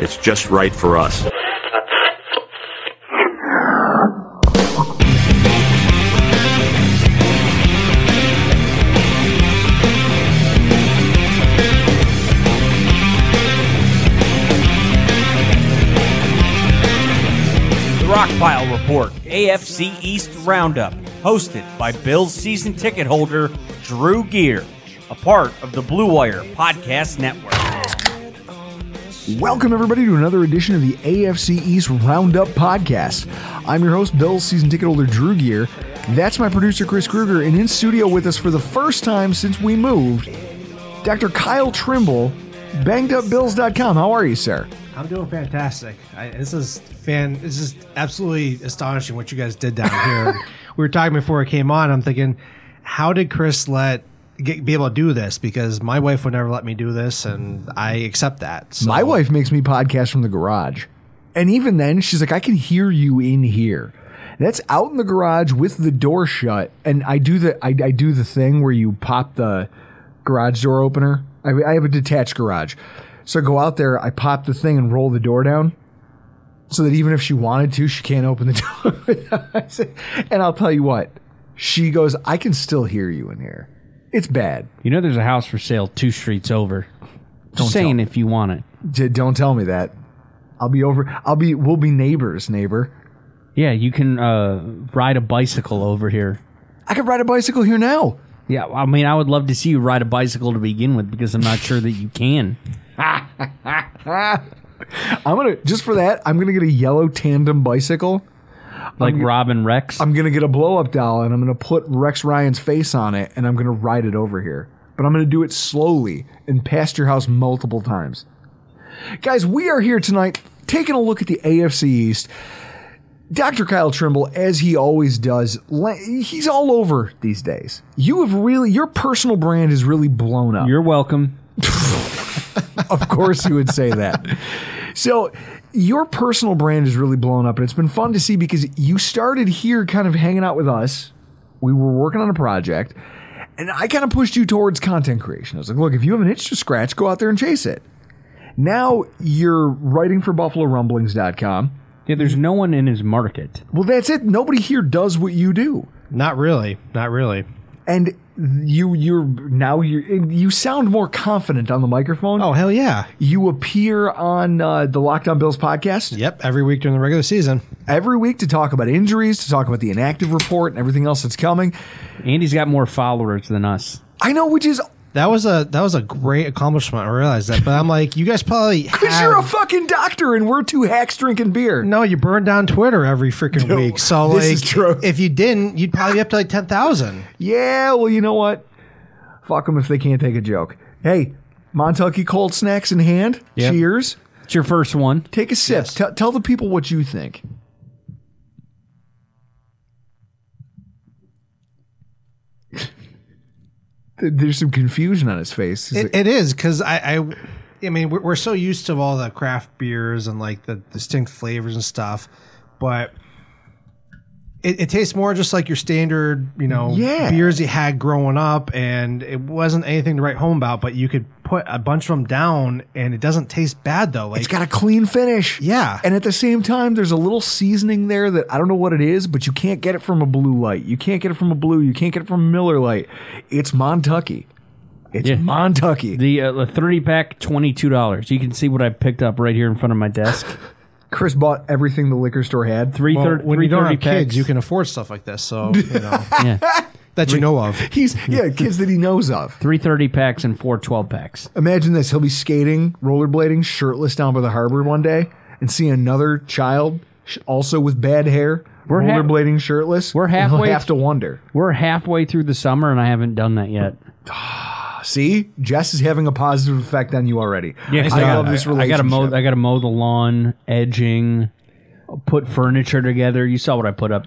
it's just right for us. The Rockpile Report, AFC East Roundup, hosted by Bills season ticket holder Drew Gear, a part of the Blue Wire Podcast Network. Welcome, everybody, to another edition of the AFC East Roundup podcast. I'm your host, Bill's season ticket holder Drew Gear. That's my producer, Chris Kruger, and in studio with us for the first time since we moved, Dr. Kyle Trimble, bangedupbills.com. How are you, sir? I'm doing fantastic. I, this is fan. This is absolutely astonishing what you guys did down here. we were talking before I came on. I'm thinking, how did Chris let get, be able to do this? Because my wife would never let me do this, and I accept that. So, My wife makes me podcast from the garage. And even then, she's like, I can hear you in here. That's out in the garage with the door shut. And I do the I, I do the thing where you pop the garage door opener. I, I have a detached garage. So I go out there, I pop the thing and roll the door down. So that even if she wanted to, she can't open the door. and I'll tell you what, she goes, I can still hear you in here. It's bad. You know, there's a house for sale two streets over. Just Don't saying, tell. if you want it. J- don't tell me that. I'll be over. I'll be. We'll be neighbors, neighbor. Yeah, you can uh, ride a bicycle over here. I could ride a bicycle here now. Yeah, I mean, I would love to see you ride a bicycle to begin with because I'm not sure that you can. I'm gonna just for that. I'm gonna get a yellow tandem bicycle. Like I'm- Robin Rex. I'm gonna get a blow up doll and I'm gonna put Rex Ryan's face on it and I'm gonna ride it over here. But I'm gonna do it slowly and past your house multiple times. Guys, we are here tonight taking a look at the AFC East. Dr. Kyle Trimble, as he always does, he's all over these days. You have really, your personal brand is really blown up. You're welcome. of course, you would say that. So, your personal brand is really blown up, and it's been fun to see because you started here kind of hanging out with us. We were working on a project, and I kind of pushed you towards content creation. I was like, look, if you have an itch to scratch, go out there and chase it. Now you're writing for BuffaloRumblings.com. Yeah, there's no one in his market. Well, that's it. Nobody here does what you do. Not really. Not really. And you, you're now you you sound more confident on the microphone. Oh hell yeah! You appear on uh, the Lockdown Bills podcast. Yep, every week during the regular season. Every week to talk about injuries, to talk about the inactive report, and everything else that's coming. Andy's got more followers than us. I know, which is That was a that was a great accomplishment. I realized that, but I'm like, you guys probably because you're a fucking doctor and we're two hacks drinking beer. no, you burn down Twitter every freaking No, week. So this like, is true. if you didn't, you'd probably be up to like ten thousand. Yeah, well, you know what? Fuck them if they can't take a joke. Hey, Montucky cold snacks in hand. Yep. Cheers. It's your first one. Take a sip. Yes. Tell- tell the people what you think. There's some confusion on his face. He's It, it is because I, I, I mean, we're, we're so used to all the craft beers and like the distinct flavors and stuff, but It, it tastes more just like your standard, you know, Yeah. beers you had growing up, and it wasn't anything to write home about. But you could put a bunch of them down, and it doesn't taste bad though. Like It's got a clean finish. Yeah. And at the same time, there's a little seasoning there that I don't know what it is, but you can't get it from a blue light. You can't get it from a blue. You can't get it from Miller light. It's Montucky. It's Yeah. Montucky. The uh, the thirty pack, twenty two dollars. You can see what I picked up right here in front of my desk. Chris bought everything the liquor store had. Three well, thirty. when three you don't thirty have kids, packs. you can afford stuff like this. So you know yeah, that you know of. He's yeah, kids that he knows of. three thirty packs and four 12 packs. Imagine this: he'll be skating, rollerblading, shirtless down by the harbor one day, and see another child, sh- also with bad hair, We're ha- rollerblading shirtless. we're and he'll have to wonder. We're halfway through the summer and I haven't done that yet. See, Jess is having a positive effect on you already. Yeah, 'cause I, I, love gotta- this I gotta relationship. mow. I gotta mow the lawn, edging, put furniture together. You saw what I put up.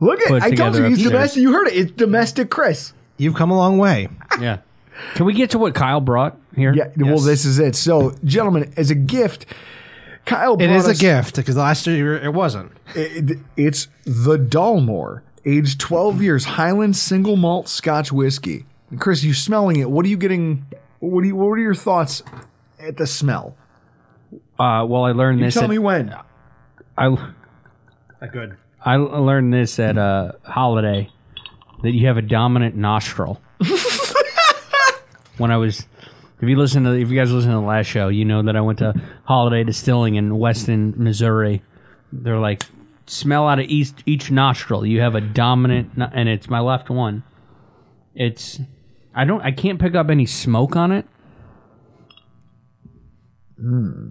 Look at put I told together you he's upstairs. domestic. You heard it. It's domestic, Chris. You've come a long way. Yeah. Can we get to what Kyle brought here? Yeah. Well, this is it. So, gentlemen, as a gift, Kyle. It brought is a us- gift because last year it wasn't. It- it's the Dalmore, aged 12 years, Highland single malt Scotch whiskey. And Chris, you smelling it? What are you getting? What do you? What are your thoughts at the smell? Uh, well, I learned You this. tell at- me when. I Good. I learned this at a holiday that you have a dominant nostril. when I was, if you listen to, if you guys listen to the last show, you know that I went to Holladay Distilling in Weston, Missouri. They're like, smell out of each each nostril. You have a dominant, no- and it's my left one. It's, I don't, I can't pick up any smoke on it. Hmm.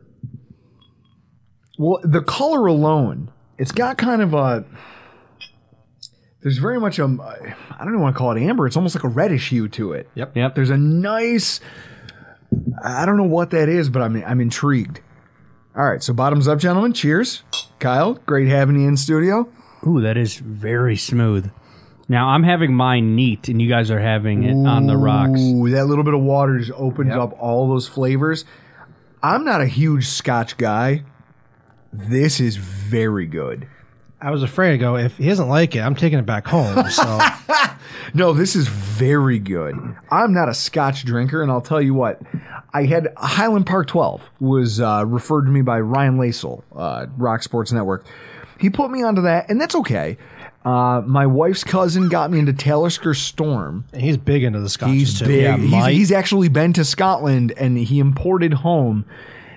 Well, the color alone, it's got kind of a. There's very much a. I don't even want to call it amber. It's almost like a reddish hue to it. Yep. Yep. There's a nice. I don't know what that is, but I'm I'm intrigued. All right, so bottoms up, gentlemen. Cheers, Kyle. Great having you in studio. Ooh, that is very smooth. Now I'm having mine neat, and you guys are having it on the rocks. Ooh, that little bit of water just opens up all those flavors. I'm not a huge Scotch guy. This is very good. I was afraid to go. If he doesn't like it, I'm taking it back home. So No, this is very good. I'm not a Scotch drinker, and I'll tell you what. I had Highland Park 12 was uh, referred to me by Ryan Lasel, uh, Rock Sports Network. He put me onto that, and that's okay. Uh, my wife's cousin got me into Talisker Storm. and he's big into the scotches He's too. big. Yeah, he's, Mike. he's actually been to Scotland and he imported home.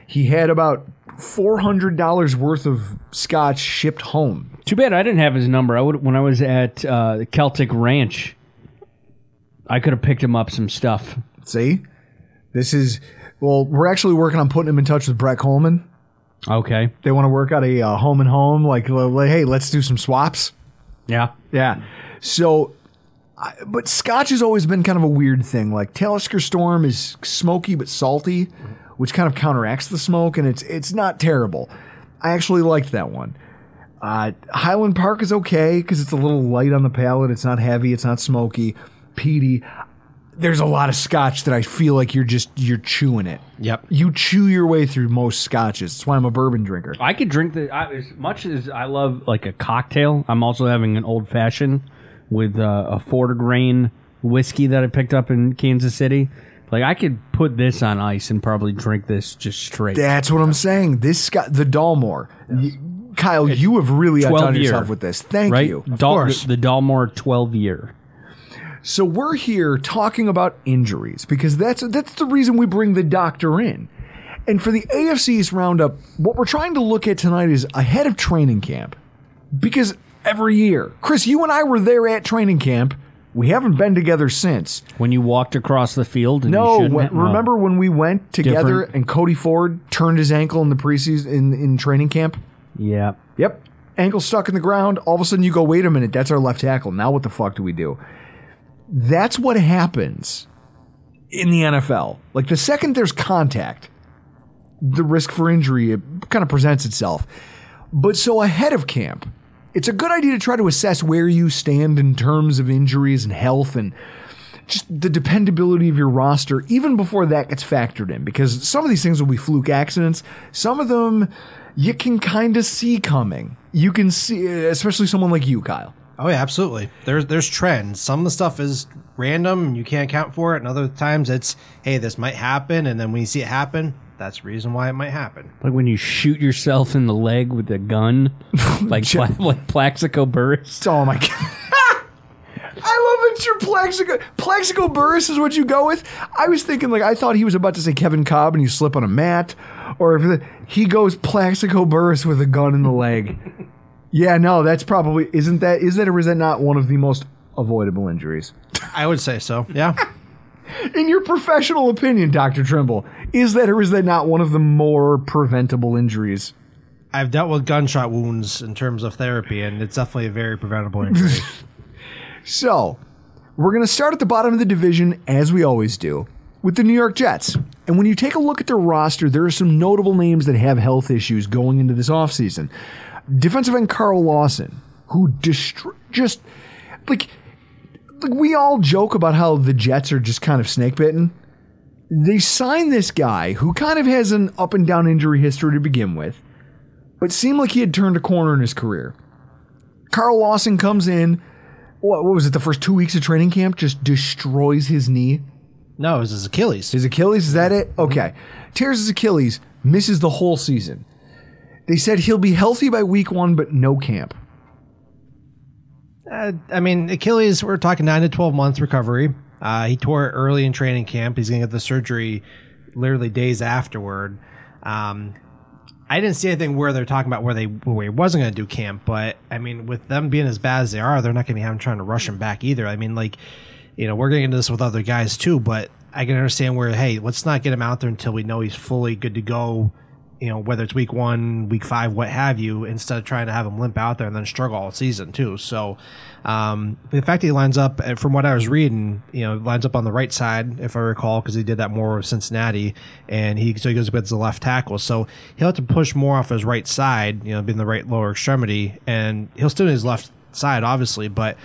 He had about four hundred dollars worth of scotch shipped home. Too bad I didn't have his number. I would when I was at uh, Celtic Ranch. I could have picked him up some stuff. See, this is well. We're actually working on putting him in touch with Brett Coleman. Okay. They want to work out a uh, home and home. Like, like, hey, let's do some swaps. Yeah. Yeah. So, I, but Scotch has always been kind of a weird thing. Like Talisker Storm is smoky but salty, which kind of counteracts the smoke, and it's it's not terrible. I actually liked that one. Uh, Highland Park is okay because it's a little light on the palate. It's not heavy. It's not smoky, peaty. There's a lot of Scotch that I feel like you're just you're chewing it. Yep. You chew your way through most Scotches. That's why I'm a bourbon drinker. I could drink the I, as much as I love like a cocktail. I'm also having an old fashioned with uh, a Fort grain whiskey that I picked up in Kansas City. Like I could put this on ice and probably drink this just straight. That's what I'm saying. This Scott, the Dalmore. Y- Kyle, you have really 12 outdone year, yourself with this. Thank right? you. Dal- course. The, the Dalmore 12 year. So we're here talking about injuries because that's that's the reason we bring the doctor in. And for the AFC's roundup, what we're trying to look at tonight is ahead of training camp. Because every year, Chris, you and I were there at training camp. We haven't been together since. When you walked across the field and No, when- remember when we went together Different. and Cody Ford turned his ankle in the preseason in, in training camp? Yeah. Yep. Ankle stuck in the ground. All of a sudden you go, wait a minute, that's our left tackle. Now what the fuck do we do? That's what happens in the NFL. Like the second there's contact, the risk for injury it kind of presents itself. But so ahead of camp, it's a good idea to try to assess where you stand in terms of injuries and health and just the dependability of your roster even before that gets factored in because some of these things will be fluke accidents some of them you can kind of see coming you can see, especially someone like you, Kyle. Oh yeah, absolutely. There's there's trends. Some of the stuff is random and you can't account for it, and other times it's hey, this might happen, and then when you see it happen, that's the reason why it might happen. Like when you shoot yourself in the leg with a gun, like pla- like Plaxico Burress. Oh my god. I love it. your Plaxico Plaxico Burress is what you go with. I was thinking like I thought he was about to say Kevin Kolb and you slip on a mat, or if the, he goes Plaxico Burress with a gun in the leg. Yeah, no, that's probably isn't that is that or is that not one of the most avoidable injuries? I would say so. Yeah. In your professional opinion, Doctor Trimble, is that or is that not one of the more preventable injuries? I've dealt with gunshot wounds in terms of therapy, and it's definitely a very preventable injury. So, we're going to start at the bottom of the division, as we always do, with the New York Jets. And when you take a look at their roster, there are some notable names that have health issues going into this offseason. Defensive end Carl Lawson, who just, like, like, we all joke about how the Jets are just kind of snake bitten. They signed this guy who kind of has an up and down injury history to begin with, but seemed like he had turned a corner in his career. Carl Lawson comes in, what, what was it, the first two weeks of training camp, just destroys his knee. no, it was his Achilles. His Achilles, is that it? Okay. Tears his Achilles, misses the whole season. They said he'll be healthy by week one, but no camp. Uh, I mean, Achilles, we're talking nine to 12 month recovery. Uh, he tore it early in training camp. He's going to get the surgery literally days afterward. Um, I didn't see anything where they're talking about where they where he wasn't going to do camp, but I mean, with them being as bad as they are, they're not going to be having trying to rush him back either. I mean, like, you know, we're getting into this with other guys too, but I can understand where, hey, let's not get him out there until we know he's fully good to go. You know, whether it's week one, week five, what have you, instead of trying to have him limp out there and then struggle all season too. So, um, the fact that he lines up, uh, from what I was reading, you know, lines up on the right side, if I recall, because he did that more with Cincinnati, and he so he goes against the left tackle. So he'll have to push more off his right side, you know, being the right lower extremity, and he'll still do his left side, obviously, but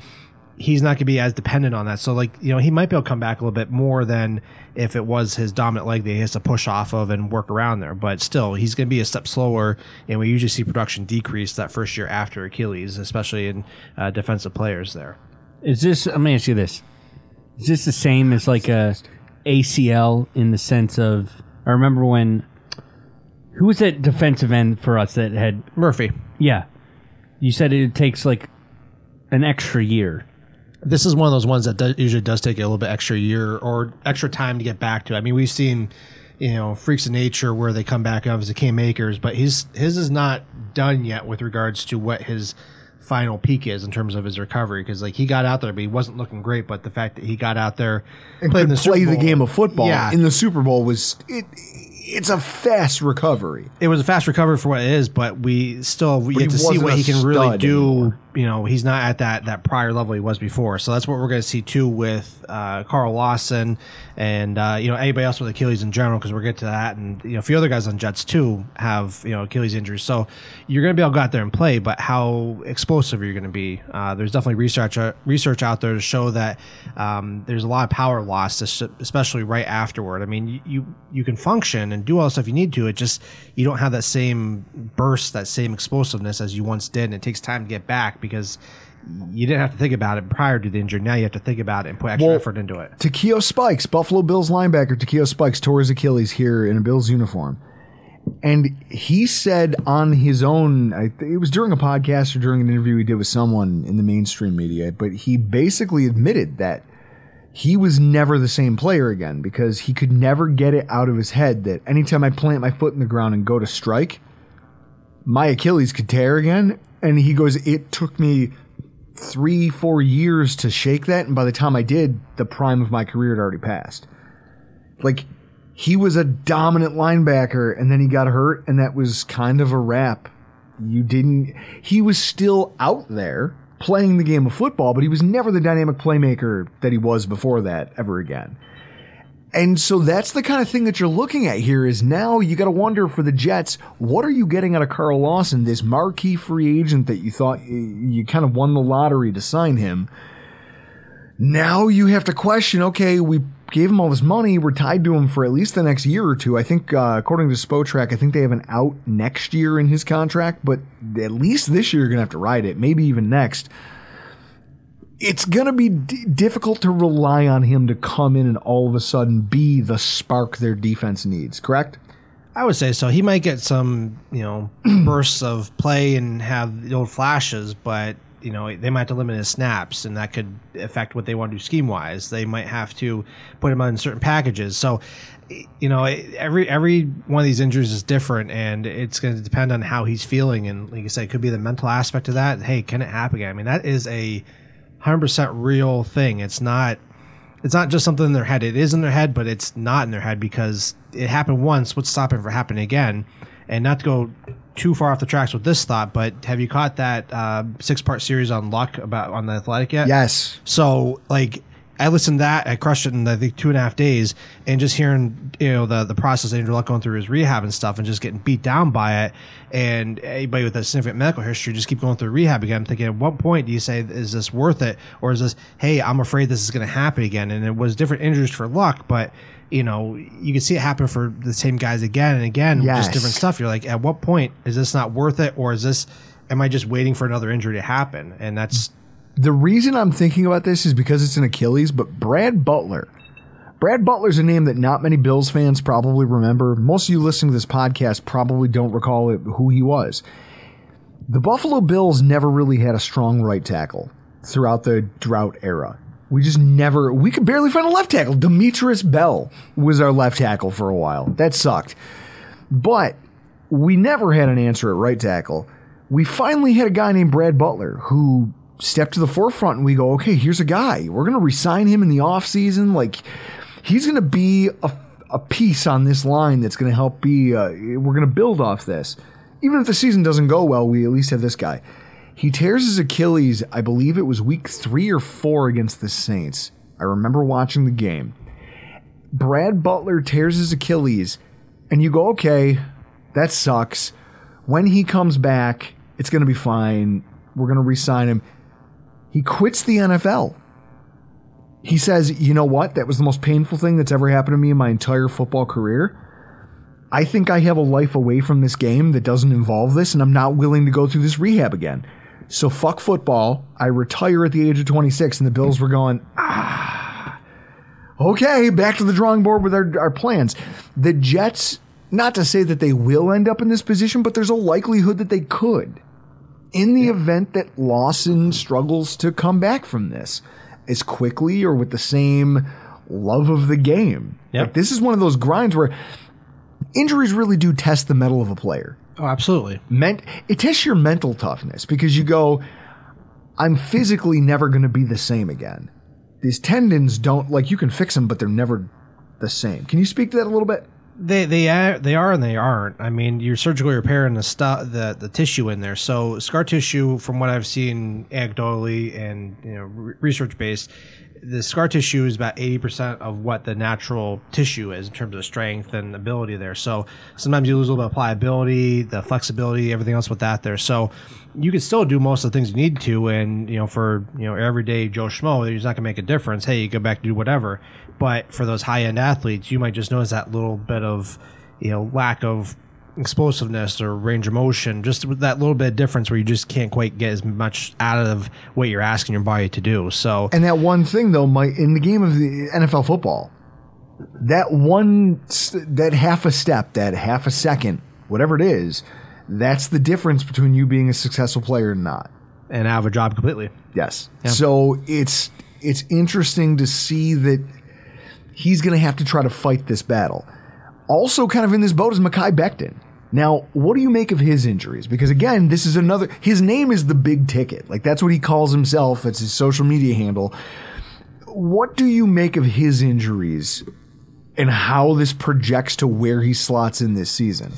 he's not going to be as dependent on that. So, like, you know, he might be able to come back a little bit more than if it was his dominant leg that he has to push off of and work around there. But still, he's going to be a step slower, and we usually see production decrease that first year after Achilles, especially in uh, defensive players there. Is this? Let me ask you this: Is this the same as like a ACL in the sense of? I remember when who was that defensive end for us that had Murphy. yeah. You said it takes like an extra year. This is one of those ones that do, usually does take a little bit extra year or extra time to get back to. I mean, we've seen, you know, freaks of nature where they come back obviously Cam Akers, but his his is not done yet with regards to what his final peak is in terms of his recovery because like he got out there but he wasn't looking great but the fact that he got out there And played the play the game of football yeah in the Super Bowl was it. It's a fast recovery. it was a fast recovery for what it is, but we still we get to see what he can really do. anymore. You know, he's not at that that prior level he was before. So that's what we're going to see too with uh, Carl Lawson and uh, you know anybody else with Achilles in general because we'll get to that, and you know a few other guys on Jets too have you know Achilles injuries. So you're going to be able to go out there and play, but how explosive are you going to be? Uh, there's definitely research uh, research out there to show that um, there's a lot of power loss, especially right afterward. I mean, you, you you can function and do all the stuff you need to. It just you don't have that same burst, that same explosiveness as you once did, and it takes time to get back because you didn't have to think about it prior to the injury. Now you have to think about it and put extra Well, effort into it. Takeo Spikes, Buffalo Bills linebacker Takeo Spikes, tore his Achilles here in a Bills uniform. And he said on his own, it was during a podcast or during an interview he did with someone in the mainstream media, but he basically admitted that he was never the same player again because he could never get it out of his head that anytime I plant my foot in the ground and go to strike, my Achilles could tear again. And he goes, it took me three, four years to shake that. And by the time I did, the prime of my career had already passed. Like, he was a dominant linebacker and then he got hurt, and that was kind of a wrap. You didn't, he was still out there playing the game of football, but he was never the dynamic playmaker that he was before that ever again. And so that's the kind of thing that you're looking at here is now you got to wonder for the Jets, what are you getting out of Carl Lawson, this marquee free agent that you thought you, kind of won the lottery to sign him? Now you have to question, okay, we gave him all this money. We're tied to him for at least the next year or two. I think, uh, according to Spotrac, I think they have an out next year in his contract, but at least this year you're going to have to ride it, maybe even next. It's going to be d- difficult to rely on him to come in and all of a sudden be the spark their defense needs, correct? I would say so. He might get some, you know, bursts of play and have the old flashes, but you know they might have to limit his snaps, and that could affect what they want to do scheme wise. They might have to put him on certain packages. So, you know, every every one of these injuries is different, and it's going to depend on how he's feeling. And like I said, it could be the mental aspect of that. Hey, can it happen again? I mean, that is a hundred percent real thing. It's not. It's not just something in their head. It is in their head, but it's not in their head because it happened once. What's stopping it from happening again? And not to go too far off the tracks with this thought, but have you caught that uh, six part series on luck about on the athletic yet? Yes. So like I listened to that, I crushed it in I think two and a half days, and just hearing you know the the process of Andrew Luck going through his rehab and stuff, and just getting beat down by it, and anybody with a significant medical history just keep going through rehab again. I'm thinking, at what point do you say is this worth it, or is this, hey, I'm afraid this is going to happen again? And it was different injuries for Luck, but you know, you can see it happen for the same guys again and again, Yes. just different stuff. You're like, at what point is this not worth it, or is this? Am I just waiting for another injury to happen? And that's The reason I'm thinking about this is because it's an Achilles, but Brad Butler. Brad Butler's a name that not many Bills fans probably remember. Most of you listening to this podcast probably don't recall it, who he was. The Buffalo Bills never really had a strong right tackle throughout the drought era. We just never, we could barely find a left tackle. Demetrius Bell was our left tackle for a while. That sucked. But we never had an answer at right tackle. We finally had a guy named Brad Butler who stepped to the forefront and we go, okay, here's a guy. We're going to resign him in the offseason. Like, he's going to be a, a piece on this line that's going to help be, uh, we're going to build off this. Even if the season doesn't go well, we at least have this guy. He tears his Achilles, I believe it was week three or four against the Saints. I remember watching the game. Brad Butler tears his Achilles, and you go, okay, that sucks. When he comes back, it's going to be fine. We're going to re sign him. He quits the NFL. He says, you know what? That was the most painful thing that's ever happened to me in my entire football career. I think I have a life away from this game that doesn't involve this, and I'm not willing to go through this rehab again. So fuck football. I retire at the age of 26, and the Bills were going, ah, okay, back to the drawing board with our, our plans. The Jets, not to say that they will end up in this position, but there's a likelihood that they could in the event that Lawson struggles to come back from this as quickly or with the same love of the game. Yep. Like, this is one of those grinds where injuries really do test the mettle of a player. oh, absolutely. Ment- it tests your mental toughness because you go, I'm physically never going to be the same again. These tendons don't, like, you can fix them, but they're never the same. Can you speak to that a little bit? They they are they are and they aren't. I mean, you're surgically repairing the stu- the the tissue in there. So scar tissue, from what I've seen anecdotally and you know re- research based, the scar tissue is about eighty percent of what the natural tissue is in terms of strength and ability there. So sometimes you lose a little bit of pliability, the flexibility, everything else with that there. So you can still do most of the things you need to, and you know for you know everyday Joe Schmo, it's not gonna make a difference. Hey, you go back to do whatever. But for those high end athletes, you might just notice that little bit of you know lack of explosiveness or range of motion, just that little bit of difference where you just can't quite get as much out of what you're asking your body to do. So And that one thing, though, might in the game of the NFL football, that one, that half a step, that half a second, whatever it is, that's the difference between you being a successful player and not. and out of a job completely. Yes. So it's it's interesting to see that he's going to have to try to fight this battle. Also, kind of in this boat is Mekhi Becton. Now, what do you make of his injuries? Because again, this is another. His name is the big ticket. Like that's what he calls himself. It's his social media handle. What do you make of his injuries and how this projects to where he slots in this season?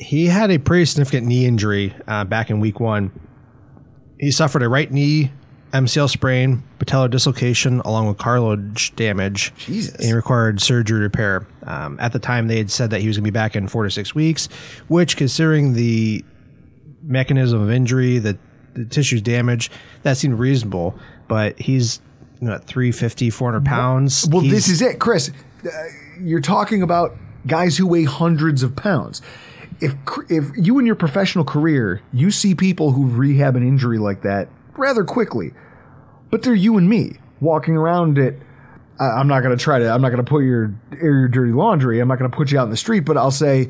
he had a pretty significant knee injury uh, back in week one. He suffered a right knee MCL sprain, patellar dislocation, along with cartilage damage. Jesus. And he required surgery repair. Um, at the time, they had said that he was going to be back in four to six weeks, which, considering the mechanism of injury, the, the tissue's damage, that seemed reasonable. But he's you know, at 350, 400 pounds. Well, He's- this is it, Chris. Uh, you're talking about guys who weigh hundreds of pounds. If if you in your professional career you see people who rehab an injury like that rather quickly, but they're you and me walking around it. I- I'm not going to try to. I'm not going to put your air your dirty laundry. I'm not going to put you out in the street. But I'll say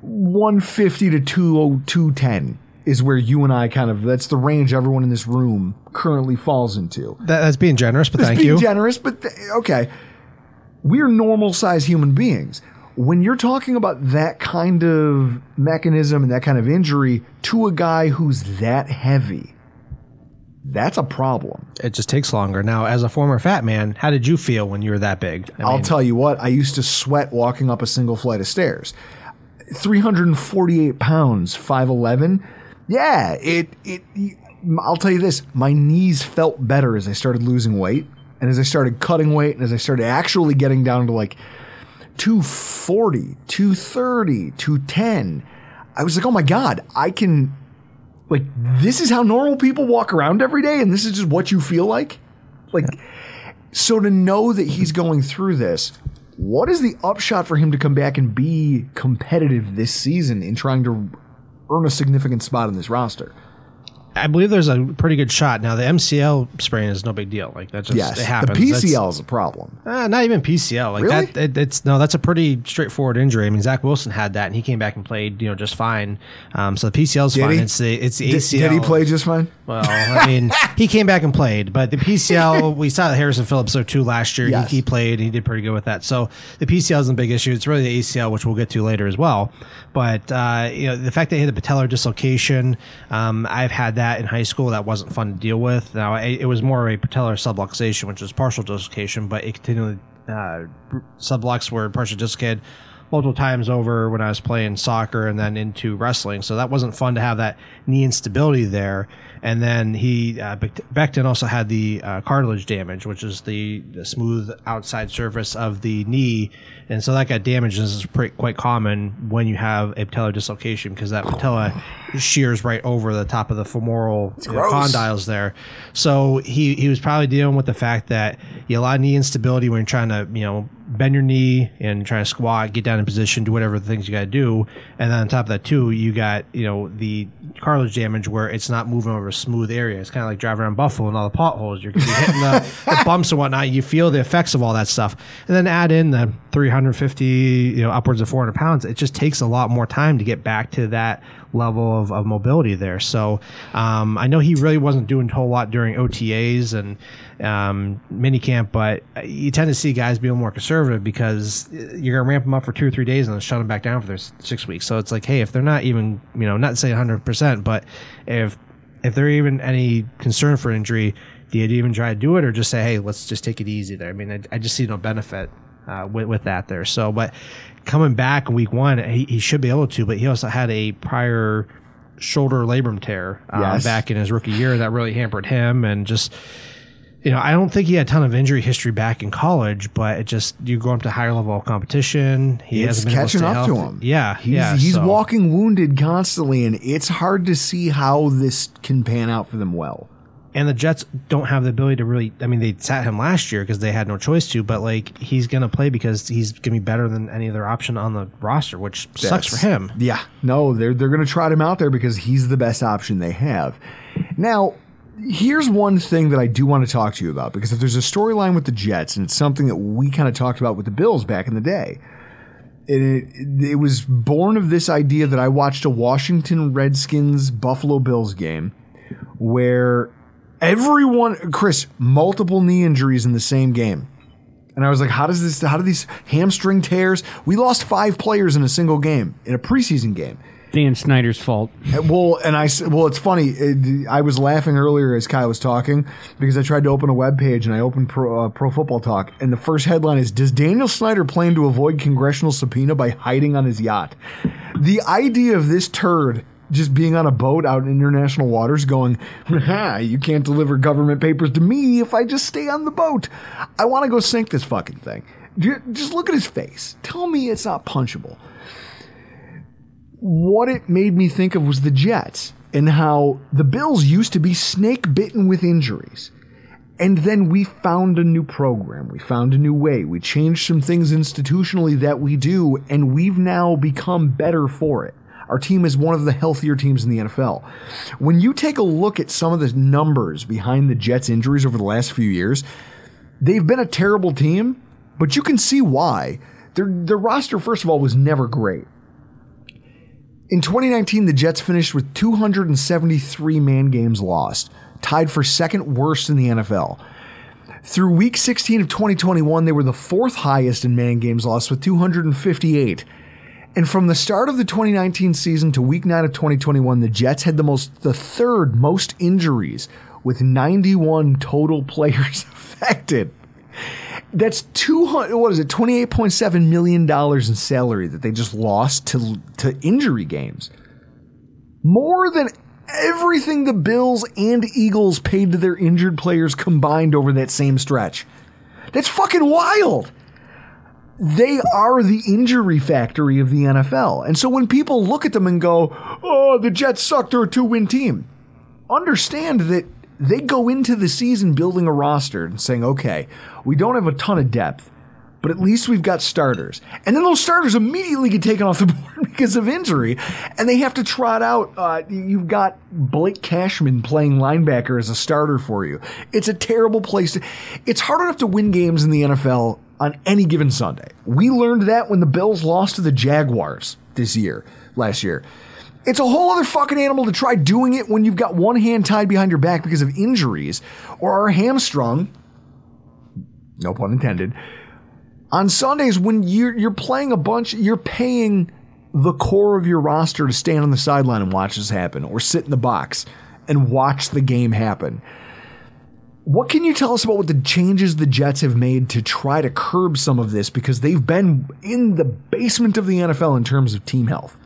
150 to 2 210 is where you and I kind of. That's the range everyone in this room currently falls into. that, that's being generous, but thank being you. generous, but th- okay. We're normal sized human beings. When you're talking about that kind of mechanism and that kind of injury to a guy who's that heavy, that's a problem. it just takes longer. Now, as a former fat man, how did you feel when you were that big? I I'll tell you what, I used to sweat walking up a single flight of stairs. 348 pounds, 5'11. Yeah, it, it, I'll tell you this, my knees felt better as I started losing weight and as I started cutting weight and as I started actually getting down to like 240, 230, 210. I was like, oh my God, I can, like, this is how normal people walk around every day and this is just what you feel like? Like, so to know that he's going through this, what is the upshot for him to come back and be competitive this season in trying to earn a significant spot in this roster? I believe there's a pretty good shot. Now, the MCL sprain is no big deal. Like that just yes, it happens. the That's- PCL is a problem. Uh, not even PCL. Like Really? that, it, it's no. That's a pretty straightforward injury. I mean, Zach Wilson had that, and he came back and played, you know, just fine. Um, so the PCL is Did fine. he? It's the it's the Did, ACL. did he play just fine? Well, I mean, he came back and played, but the PCL, we saw the Harrison Phillips or two last year. Yes. He, he played, and he did pretty good with that. So the PCL isn't a big issue. It's really the ACL, which we'll get to later as well. But uh, you know, the fact that he had a patellar dislocation, um, I've had that in high school. That wasn't fun to deal with. Now it, was more of a patellar subluxation, which was partial dislocation, but it continually uh, sublux were partially dislocated multiple times over when I was playing soccer and then into wrestling. So that wasn't fun to have that knee instability there. And then he, uh, Becton also had the uh, cartilage damage, which is the, the smooth outside surface of the knee. And so that got damaged. This is pretty, quite common when you have a patellar dislocation because that patella shears right over the top of the femoral you know, condyles there. So he, he was probably dealing with the fact that you have a lot of knee instability when you're trying to, you know, bend your knee and try to squat, get down in position, do whatever the things you got to do. And then on top of that, too, you got, you know, the cartilage damage where it's not moving over a smooth area. It's kind of like driving around Buffalo and all the potholes. You're, you're hitting the, the bumps and whatnot. You feel the effects of all that stuff. And then add in the 350, you know, upwards of 400 pounds. It just takes a lot more time to get back to that level of, of mobility there. So um, I know he really wasn't doing a whole lot during OTAs and um, minicamp, but you tend to see guys being more conservative because you're going to ramp them up for two or three days and then shut them back down for their six weeks. So it's like, hey, if they're not even, you know, not saying 100%, but if if they're even any concern for injury, do you even try to do it or just say, hey, let's just take it easy there? I mean, I, I just see no benefit uh, with, with that there. So, but coming back in week one, he, he should be able to, but he also had a prior shoulder labrum tear uh, Yes. back in his rookie year that really hampered him and just you know, I don't think he had a ton of injury history back in college, but it just you go up to higher level of competition. He it's hasn't been able catching stay up to him. Yeah, he's, yeah. he's so- walking wounded constantly, and it's hard to see how this can pan out for them well. And the Jets don't have the ability to really. I mean, they sat him last year because they had no choice to. But like, he's gonna play because he's gonna be better than any other option on the roster, which sucks for him. Yeah, no, they're they're going to trot him out there because he's the best option they have. Now, here's one thing that I do want to talk to you about because if there's a storyline with the Jets, and it's something that we kind of talked about with the Bills back in the day. It, it, it was born of this idea that I watched a Washington Redskins Buffalo Bills game where everyone, Chris, multiple knee injuries in the same game. And I was like, how does this, how do these hamstring tears? We lost five players in a single game, in a preseason game. Dan Snyder's fault. And- Well, and I, well, it's funny. It, I was laughing earlier as Kai was talking because I tried to open a web page and I opened Pro, uh, Pro Football Talk. And the first headline is Does Daniel Snyder plan to avoid congressional subpoena by hiding on his yacht? The idea of this turd just being on a boat out in international waters going, you can't deliver government papers to me if I just stay on the boat. I want to go sink this fucking thing. Just look at his face. Tell me it's not punchable what it made me think of was the Jets and how the Bills used to be snake bitten with injuries. And then we found a new program. We found a new way. We changed some things institutionally that we do, and we've now become better for it. Our team is one of the healthier teams in the NFL. When you take a look at some of the numbers behind the Jets' injuries over the last few years, they've been a terrible team, but you can see why. Their, their roster, first of all, was never great. In 2019, the Jets finished with 273 man games lost, tied for second worst in the NFL. Through week 16 of 2021, they were the fourth highest in man games lost with 258. And from the start of the 2019 season to week 9 of 2021, the Jets had the most the third most injuries with 91 total players affected. That's 200 what is it 28.7 million dollars in salary that they just lost to to injury games. More than everything the Bills and Eagles paid to their injured players combined over that same stretch. That's fucking wild they are the injury factory of the NFL. And so when people look at them and go, oh, the Jets suck, they're a two win team, understand that they go into the season building a roster and saying, okay, we don't have a ton of depth, but at least we've got starters. And then those starters immediately get taken off the board because of injury, and they have to trot out. Uh, you've got Blake Cashman playing linebacker as a starter for you. It's a terrible place. To, it's hard enough to win games in the NFL on any given Sunday. We learned that when the Bills lost to the Jaguars this year, last year. It's a whole other fucking animal to try doing it when you've got one hand tied behind your back because of injuries or are hamstrung. No pun intended. On Sundays, when you're you're playing a bunch, you're paying the core of your roster to stand on the sideline and watch this happen, or sit in the box and watch the game happen. What can you tell us about what the changes the Jets have made to try to curb some of this? Because they've been in the basement of the NFL in terms of team health.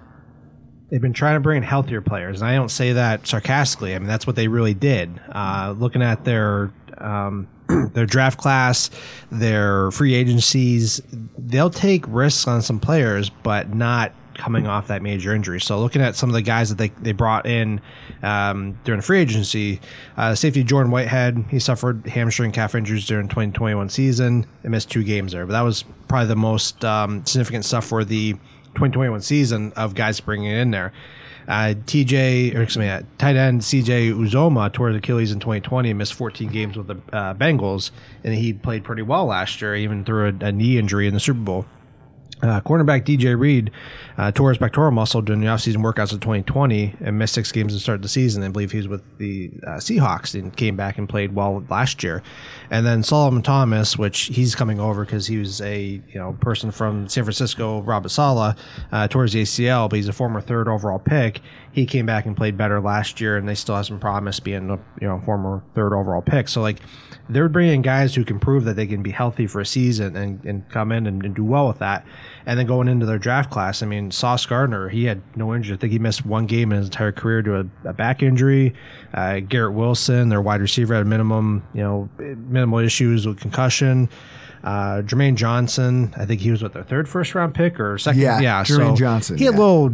They've been trying to bring in healthier players, and I don't say that sarcastically. I mean that's what they really did. Uh, looking at their um, their draft class, their free agencies, they'll take risks on some players, but not coming off that major injury. So looking at some of the guys that they, they brought in um, during free agency, uh, safety Jordan Whitehead, he suffered hamstring calf injuries during 2021 season. and missed two games there, but that was probably the most um, significant stuff for the 2021 season of guys bringing in there. Uh, TJ, or excuse me, uh, tight end CJ Uzomah tore his Achilles in 2020 and missed 14 games with the uh, Bengals, and he played pretty well last year, even through a, a knee injury in the Super Bowl. Uh, cornerback DJ Reed uh, tore his pectoral muscle during the offseason workouts of 2020 and missed six games to start the season. I believe he was with the uh, Seahawks and came back and played well last year. And then Solomon Thomas, which he's coming over because he was a you know person from San Francisco, Robert Saleh, uh, tore his ACL, but he's a former third overall pick. He came back and played better last year, and they still have some promise being a you know former third overall pick. So like they're bringing guys who can prove that they can be healthy for a season and, and come in and, and do well with that. And then going into their draft class, I mean, Sauce Gardner, he had no injury. I think he missed one game in his entire career due to a, a back injury. Uh, Garrett Wilson, their wide receiver, had minimum, you know, minimal issues with concussion. Uh, Jermaine Johnson, I think he was what their third first round pick or second. Yeah, yeah. Jermaine so Johnson, He had yeah. little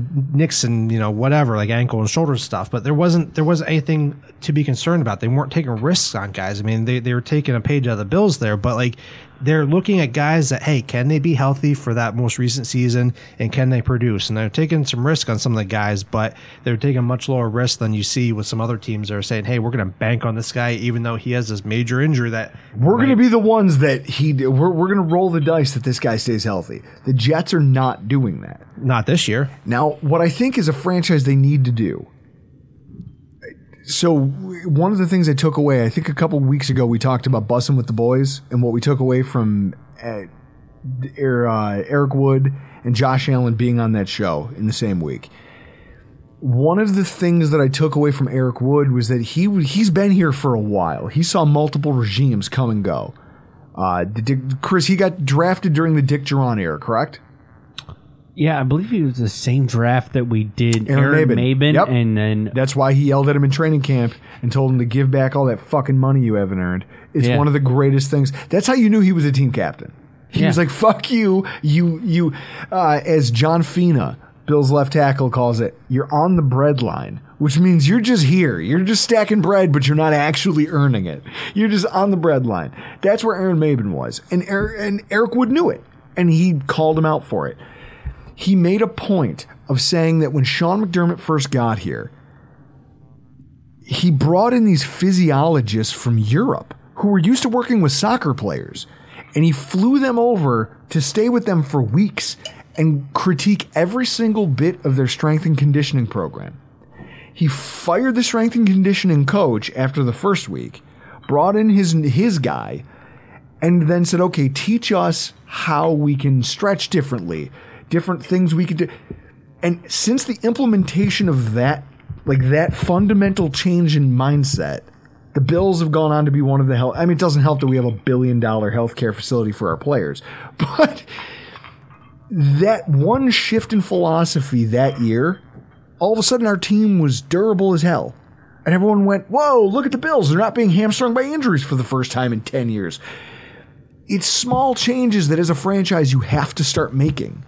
and you know whatever like ankle and shoulder stuff, but there wasn't there wasn't anything to be concerned about. They weren't taking risks on guys. I mean, they they were taking a page out of the Bills there, but like they're looking at guys that hey, can they be healthy for that most recent season and can they produce? And they're taking some risk on some of the guys, but they're taking much lower risk than you see with some other teams that are saying, hey, we're going to bank on this guy even though he has this major injury that We're going to be the ones that he. We're, we're going to roll the dice that this guy stays healthy. The Jets are not doing that. not this year. Now, what I think is a franchise they need to do. So, one of the things I took away, I think a couple weeks ago, we talked about bussing with the boys, and what we took away from uh, Er- uh, Eric Wood and Josh Allen being on that show in the same week. One of the things that I took away from Eric Wood was that he he's been here for a while. He saw multiple regimes come and go. Uh, Chris, he got drafted during the Dick Jauron era, correct? Yeah, I believe he was the same draft that we did Aaron Aaron, Maybin. Maybin, Yep. and then That's why he yelled at him in training camp and told him to give back all that fucking money you haven't earned. It's Yeah. one of the greatest things. That's how you knew he was a team captain. He Yeah. was like, "Fuck you, you, you." Uh, as John Fina, Bill's left tackle, calls it, "You're on the bread line. which means you're just here. You're just stacking bread, but you're not actually earning it. You're just on the bread line. That's where Aaron Maybin was. And, er- and Eric Wood knew it, and he called him out for it. He made a point of saying that when Sean McDermott first got here, he brought in these physiologists from Europe who were used to working with soccer players, and he flew them over to stay with them for weeks and critique every single bit of their strength and conditioning program. He fired the strength and conditioning coach after the first week, brought in his his guy, and then said, "Okay, teach us how we can stretch differently, different things we could do." And since the implementation of that, like that fundamental change in mindset, the Bills have gone on to be one of the health. I mean, it doesn't help that we have a billion dollar healthcare facility for our players, but that one shift in philosophy that year, all of a sudden our team was durable as hell. And everyone went, Whoa, look at the Bills. They're not being hamstrung by injuries for the first time in 10 years. It's small changes that as a franchise you have to start making.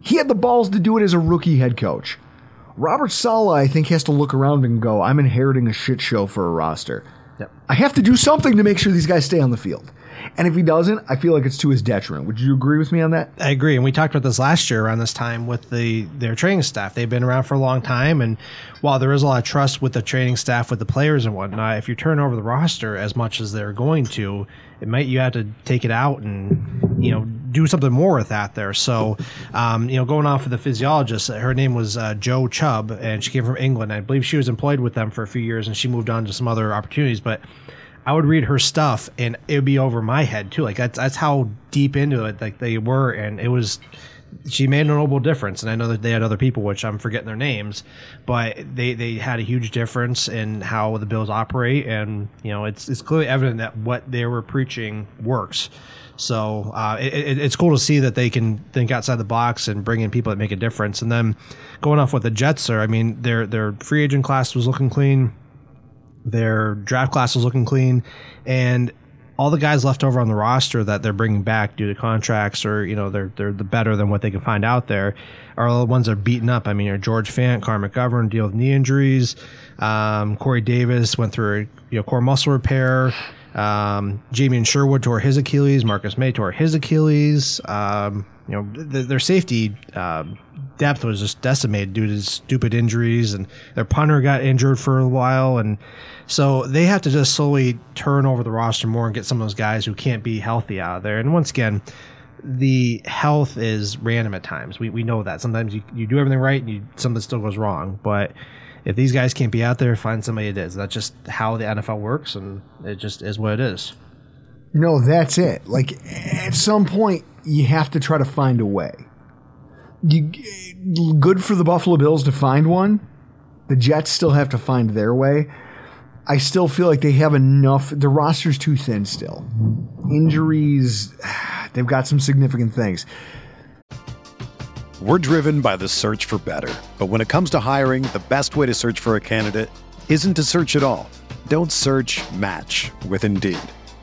He had the balls to do it as a rookie head coach. Robert Saleh, I think, has to look around and go, I'm inheriting a shit show for a roster. Yep. I have to do something to make sure these guys stay on the field. And if he doesn't, I feel like it's to his detriment. Would you agree with me on that? I agree, and we talked about this last year around this time with the their training staff. They've been around for a long time, and while there is a lot of trust with the training staff, with the players and whatnot, if you turn over the roster as much as they're going to, it might you have to take it out and you know do something more with that there. So, um, you know, going off of the physiologist, her name was uh, Jo Clubb, and she came from England. I believe she was employed with them for a few years, and she moved on to some other opportunities, but. I would read her stuff and it would be over my head too. Like that's that's how deep into it like they were, and it was. She made a notable difference, and I know that they had other people, which I'm forgetting their names, but they they had a huge difference in how the Bills operate, and you know it's it's clearly evident that what they were preaching works. So uh, it, it, it's cool to see that they can think outside the box and bring in people that make a difference. And then going off what the Jets are, I mean, their their free agent class was looking clean their draft class was looking clean, and all the guys left over on the roster that they're bringing back due to contracts or you know they're they're the better than what they can find out there are the ones that are beaten up. I mean, George Fant, Carr McGovern deal with knee injuries. Um, Corey Davis went through you know core muscle repair. Um, Jamien Sherwood tore his Achilles. Marcus Maye tore his Achilles. Um, you know th- their safety uh, depth was just decimated due to stupid injuries, and their punter got injured for a while, and so they have to just slowly turn over the roster more and get some of those guys who can't be healthy out of there. And once again, the health is random at times. We, we know that sometimes you, you do everything right and you, something still goes wrong, but if these guys can't be out there, find somebody it is. That's just how the NFL works, and it just is what it is. No, that's it. Like at some point, you have to try to find a way. You good for the Buffalo Bills to find one. The Jets still have to find their way. I still feel like they have enough. The roster's too thin still. Injuries, they've got some significant things. We're driven by the search for better. But when it comes to hiring, the best way to search for a candidate isn't to search at all. Don't search match with Indeed.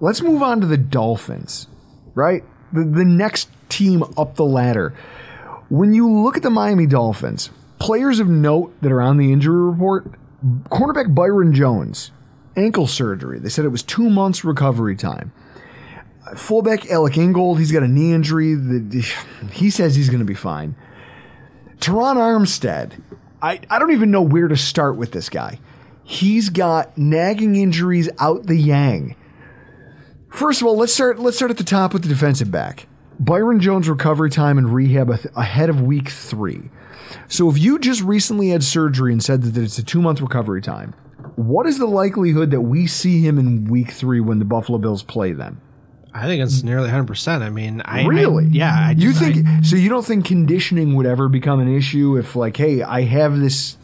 Let's move on to the Dolphins, right? The, the next team up the ladder. When you look at the Miami Dolphins, players of note that are on the injury report cornerback Byron Jones, ankle surgery. They said it was two months recovery time. Fullback Alec Ingold, he's got a knee injury. He says he's going to be fine. Terron Armstead, I, I don't even know where to start with this guy. He's got nagging injuries out the yang. First of all, let's start let's start at the top with the defensive back. Byron Jones recovery time and rehab ahead of week 3. So if you just recently had surgery and said that it's a 2-month recovery time, what is the likelihood that we see him in week 3 when the Buffalo Bills play them? I think it's nearly 100%. I mean, I I- Really? yeah. I you think I- so? You don't think conditioning would ever become an issue if, like, hey, I have this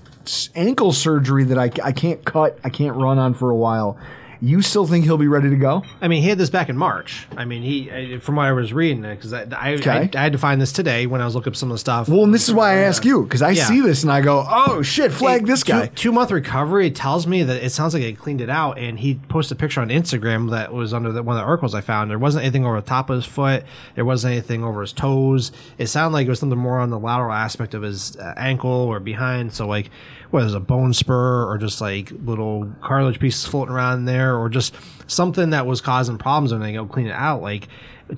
ankle surgery that I, I can't cut, I can't run on for a while. You still think he'll be ready to go? I mean, he had this back in March. I mean, he from what I was reading, because I, I. I, I had to find this today when I was looking up some of the stuff. Well, and this is why I ask you because I Yeah. see this and I go, oh shit, flag It- this guy. Two, two month recovery tells me that it sounds like he cleaned it out, and he posted a picture on Instagram that was under the, one of the articles I found. There wasn't anything over the top of his foot. There wasn't anything over his toes. It sounded like it was something more on the lateral aspect of his uh, ankle or behind. So like, whether it's a bone spur or just like little cartilage pieces floating around in there, or just something that was causing problems, and they go clean it out. Like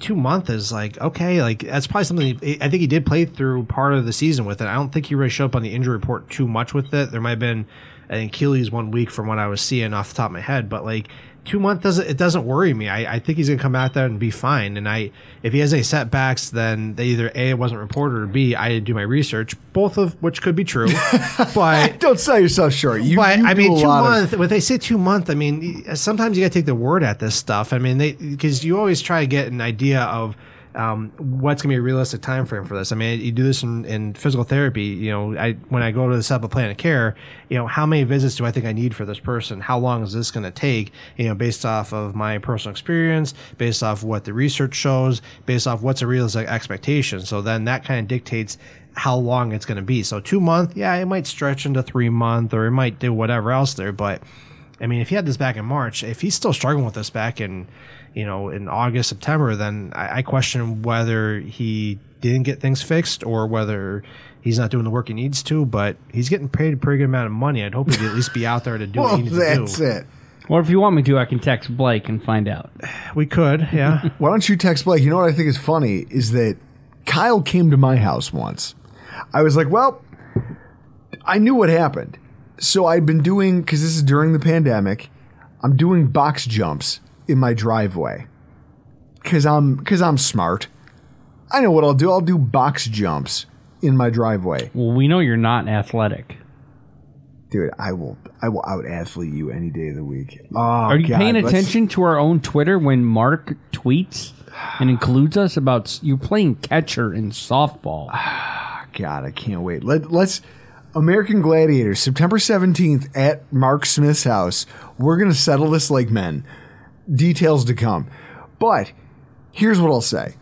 two month is like okay, like that's probably something. He, I think he did play through part of the season with it. I don't think he really showed up on the injury report too much with it. There might have been an Achilles one week from what I was seeing off the top of my head, but like two month doesn't it doesn't worry me. I, I think he's gonna come out there and be fine. And I if he has any setbacks, then they either a it wasn't reported or b I didn't do my research, both of which could be true. but Don't sell yourself short. You, but you I mean, two lot of- month. When they say two month, I mean sometimes you got to take the word at this stuff. I mean, they because you always try to get an idea of um, what's going to be a realistic time frame for this. I mean, you do this in, in physical therapy. You know, I when I go to set up a plan of care, you know, how many visits do I think I need for this person? How long is this going to take? You know, based off of my personal experience, based off what the research shows, based off what's a realistic expectation. So then that kind of dictates how long it's going to be. So two month, yeah, it might stretch into three month, or it might do whatever else there. But I mean, if he had this back in March, if he's still struggling with this back in, you know, in August, September, then I, I question whether he didn't get things fixed or whether he's not doing the work he needs to. But he's getting paid a pretty good amount of money. I'd hope he'd at least be out there to do what he needs that's to do. Well, that's it. Or if you want me to, I can text Blake and find out. We could, yeah. Why don't you text Blake? You know what I think is funny is that Kyle came to my house once. I was like, well, I knew what happened. So I'd been doing, because this is during the pandemic, I'm doing box jumps in my driveway. Because I'm, cause I'm smart. I know what I'll do. I'll do box jumps in my driveway. Well, we know you're not athletic. Dude, I will I will out athlete you any day of the week. Oh, Are you God, paying attention to our own Twitter when Mark tweets and includes us about you playing catcher in softball? Ah, God, I can't wait. Let, let's American Gladiators, September 17th at Mark Smith's house. We're going to settle this like men. Details to come. But here's what I'll say.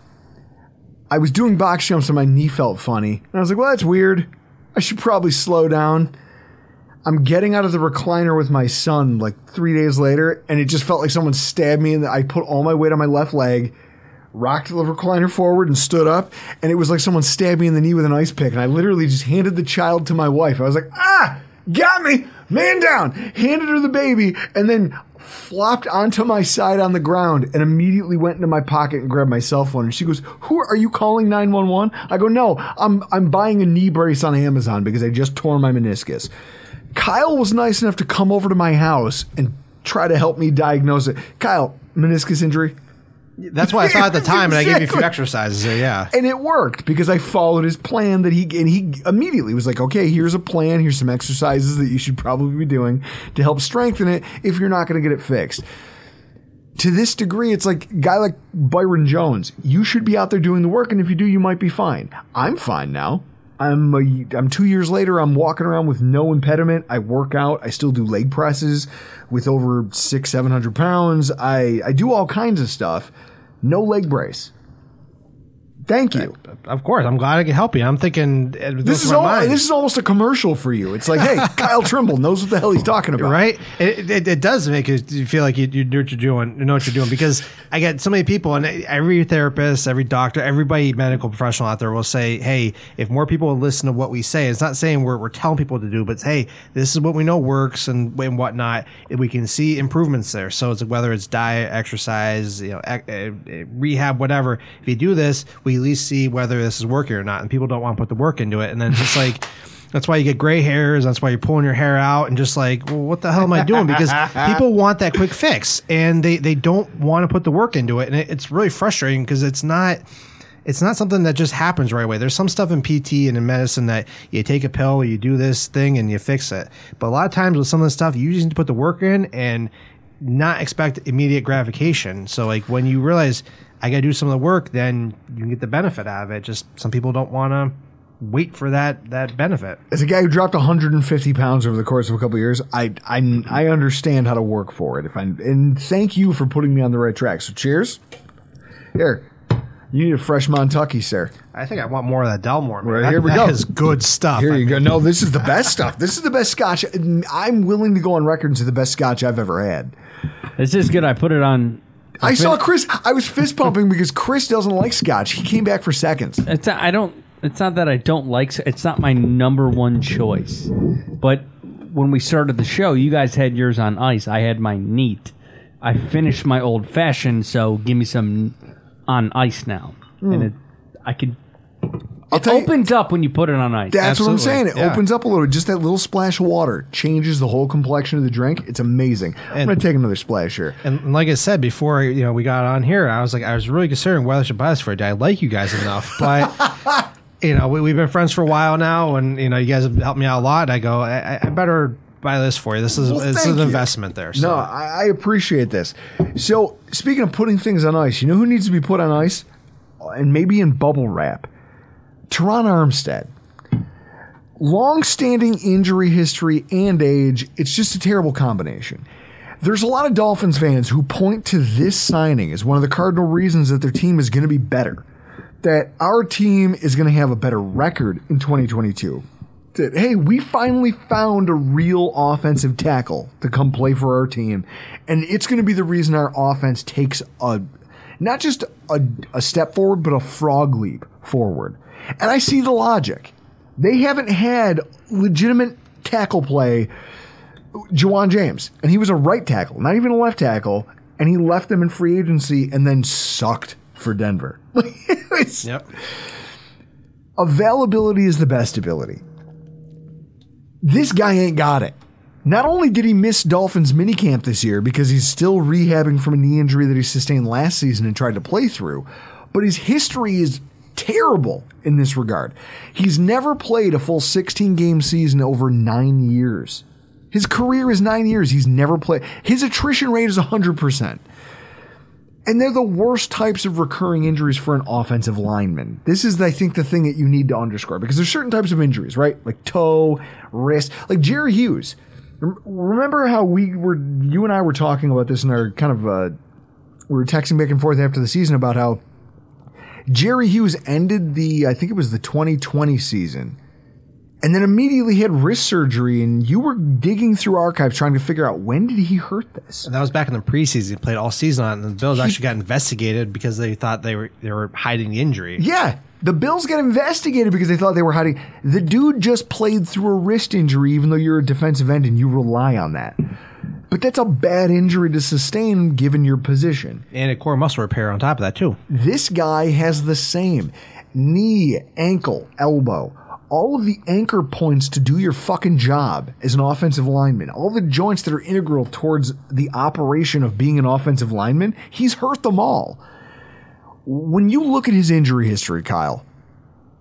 I was doing box jumps and my knee felt funny. And I was like, well, that's weird. I should probably slow down. I'm getting out of the recliner with my son like three days later, and it just felt like someone stabbed me. And I put all my weight on my left leg, rocked the recliner forward, and stood up. And it was like someone stabbed me in the knee with an ice pick. And I literally just handed the child to my wife. I was like, ah, got me, man down. Handed her the baby, and then flopped onto my side on the ground and immediately went into my pocket and grabbed my cell phone. And she goes, "Who are you calling 911?" I go, "No, I'm I'm buying a knee brace on Amazon because I just tore my meniscus." Kyle was nice enough to come over to my house and try to help me diagnose it. Kyle, meniscus injury. That's what I thought at the time, and I gave you a few exercises there. Yeah, And it worked because I followed his plan that he and he immediately was like, "Okay, here's a plan. Here's some exercises that you should probably be doing to help strengthen it if you're not going to get it fixed." To this degree, it's like a guy like Byron Jones. You should be out there doing the work, and if you do, you might be fine. I'm fine now. I'm a, I'm two years later. I'm walking around with no impediment. I work out. I still do leg presses with over six seven hundred pounds. I I do all kinds of stuff. No leg brace. Thank you. of course. I'm glad I could help you. I'm thinking This is al- this is almost a commercial for you. It's like, hey, Kyle Trimble knows what the hell he's talking about. right? It, it, it does make you feel like you, you know what you're doing, you know what you're doing. Because I get so many people, and every therapist, every doctor, everybody medical professional out there will say, "Hey, if more people would listen to what we say, it's not saying we're, we're telling people to do, but it's, hey, this is what we know works and and whatnot. And we can see improvements there. So it's whether it's diet, exercise, you know, rehab, whatever. If you do this, we at least see whether this is working or not. And people don't want to put the work into it, and then it's just like. That's why you get gray hairs. That's why you're pulling your hair out and just like, well, what the hell am I doing? Because people want that quick fix and they, they don't want to put the work into it. And it, it's really frustrating because it's not it's not something that just happens right away. There's some stuff in PT and in medicine that you take a pill, you do this thing, and you fix it. But a lot of times with some of the stuff, you just need to put the work in and not expect immediate gratification. So like when you realize I got to do some of the work, then you can get the benefit out of it. Just some people don't want to wait for that that benefit. As a guy who dropped 150 pounds over the course of a couple of years, I, I I understand how to work for it. If I and thank you for putting me on the right track. So cheers. Here, you need a fresh Montucky, sir. I think I want more of that Dalmore. Man. Right, That- here we that go. is good stuff. Here I you go. No, this is the best stuff. This is the best scotch. I'm willing to go on record and say the best scotch I've ever had. This is good. I put it on. I saw Chris. I was fist pumping because Chris doesn't like scotch. He came back for seconds. It's I don't. It's not that I don't like. It's not my number one choice. But when we started the show, you guys had yours on ice. I had my neat. I finished my old fashioned, so give me some on ice now. And hmm. it, I could. I'll It tell you- opens up when you put it on ice. That's what I'm saying. Absolutely, It yeah. opens up a little. Just that little splash of water changes the whole complexion of the drink. It's amazing. I'm And- gonna take another splash here. And and like I said before, you know, we got on here, I was like, I was really considering whether I should buy this for a day. I like you guys enough, but you know, we, we've been friends for a while now, and you know, you guys have helped me out a lot. I go, I, I- I better buy this for you. This is Well, this is an you. investment there. So. No, I, I appreciate this. So, speaking of putting things on ice, you know who needs to be put on ice, and maybe in bubble wrap? Terron Armstead. Long-standing injury history and age. It's just a terrible combination. There's a lot of Dolphins fans who point to this signing as one of the cardinal reasons that their team is going to be better. That our team is going to have a better record in 2022 that hey, we finally found a real offensive tackle to come play for our team, and it's going to be the reason our offense takes a not just a, a step forward, but a frog leap forward. And I see the logic. They haven't had legitimate tackle play. Ja'Wuan James, and he was a right tackle, not even a left tackle, and he left them in free agency and then sucked for Denver. Yep. availability is the best ability. This guy ain't got it. Not only did he miss Dolphins minicamp this year because he's still rehabbing from a knee injury that he sustained last season and tried to play through, but his history is terrible in this regard. He's never played a full 16 game season over nine years. His career is nine years. He's never played. His attrition rate is 100%. And they're the worst types of recurring injuries for an offensive lineman. This is, I think, the thing that you need to underscore because there's certain types of injuries, right? Like toe, wrist, like Jerry Hughes. Remember how we were, you and I were talking about this in our kind of, uh, we were texting back and forth after the season about how Jerry Hughes ended the, I think it was the 2020 season, and then immediately he had wrist surgery, and you were digging through archives trying to figure out when did he hurt this? And that was back in the preseason. He played all season on it, and the Bills actually got investigated because they thought they were they were hiding the injury. Yeah. The Bills got investigated because they thought they were hiding. The dude just played through a wrist injury, even though you're a defensive end and you rely on that. But that's a bad injury to sustain given your position. And a core muscle repair on top of that too. This guy has the same knee, ankle, elbow, all of the anchor points to do your fucking job as an offensive lineman, all the joints that are integral towards the operation of being an offensive lineman. He's hurt them all. When you look at his injury history, Kyle,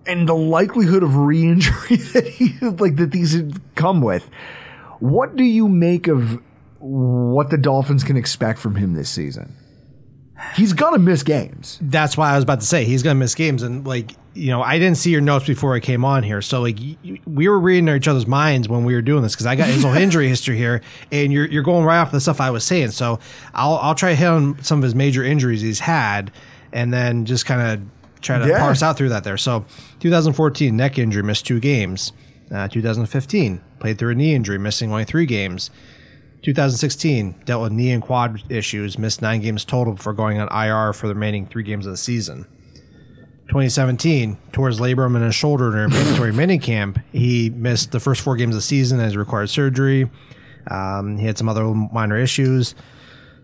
and the likelihood of re-injury that he like that these come with, what do you make of what the Dolphins can expect from him this season? He's gonna miss games. That's why I was about to say he's to miss games. And like, you know, I didn't see your notes before I came on here. So like, we were reading each other's minds when we were doing this because I got his whole injury history here, and you're you're going right off the stuff I was saying. So I'll I'll try to hit on some of his major injuries he's had, and then just kind of try to Yeah. parse out through that there. So 2014 neck injury, missed two games. Uh, 2015 played through a knee injury, missing only three games. 2016 dealt with knee and quad issues, missed nine games total before going on IR for the remaining three games of the season. 2017 tore his labrum in his shoulder during mandatory minicamp. He missed the first four games of the season as required surgery. Um, he had some other minor issues.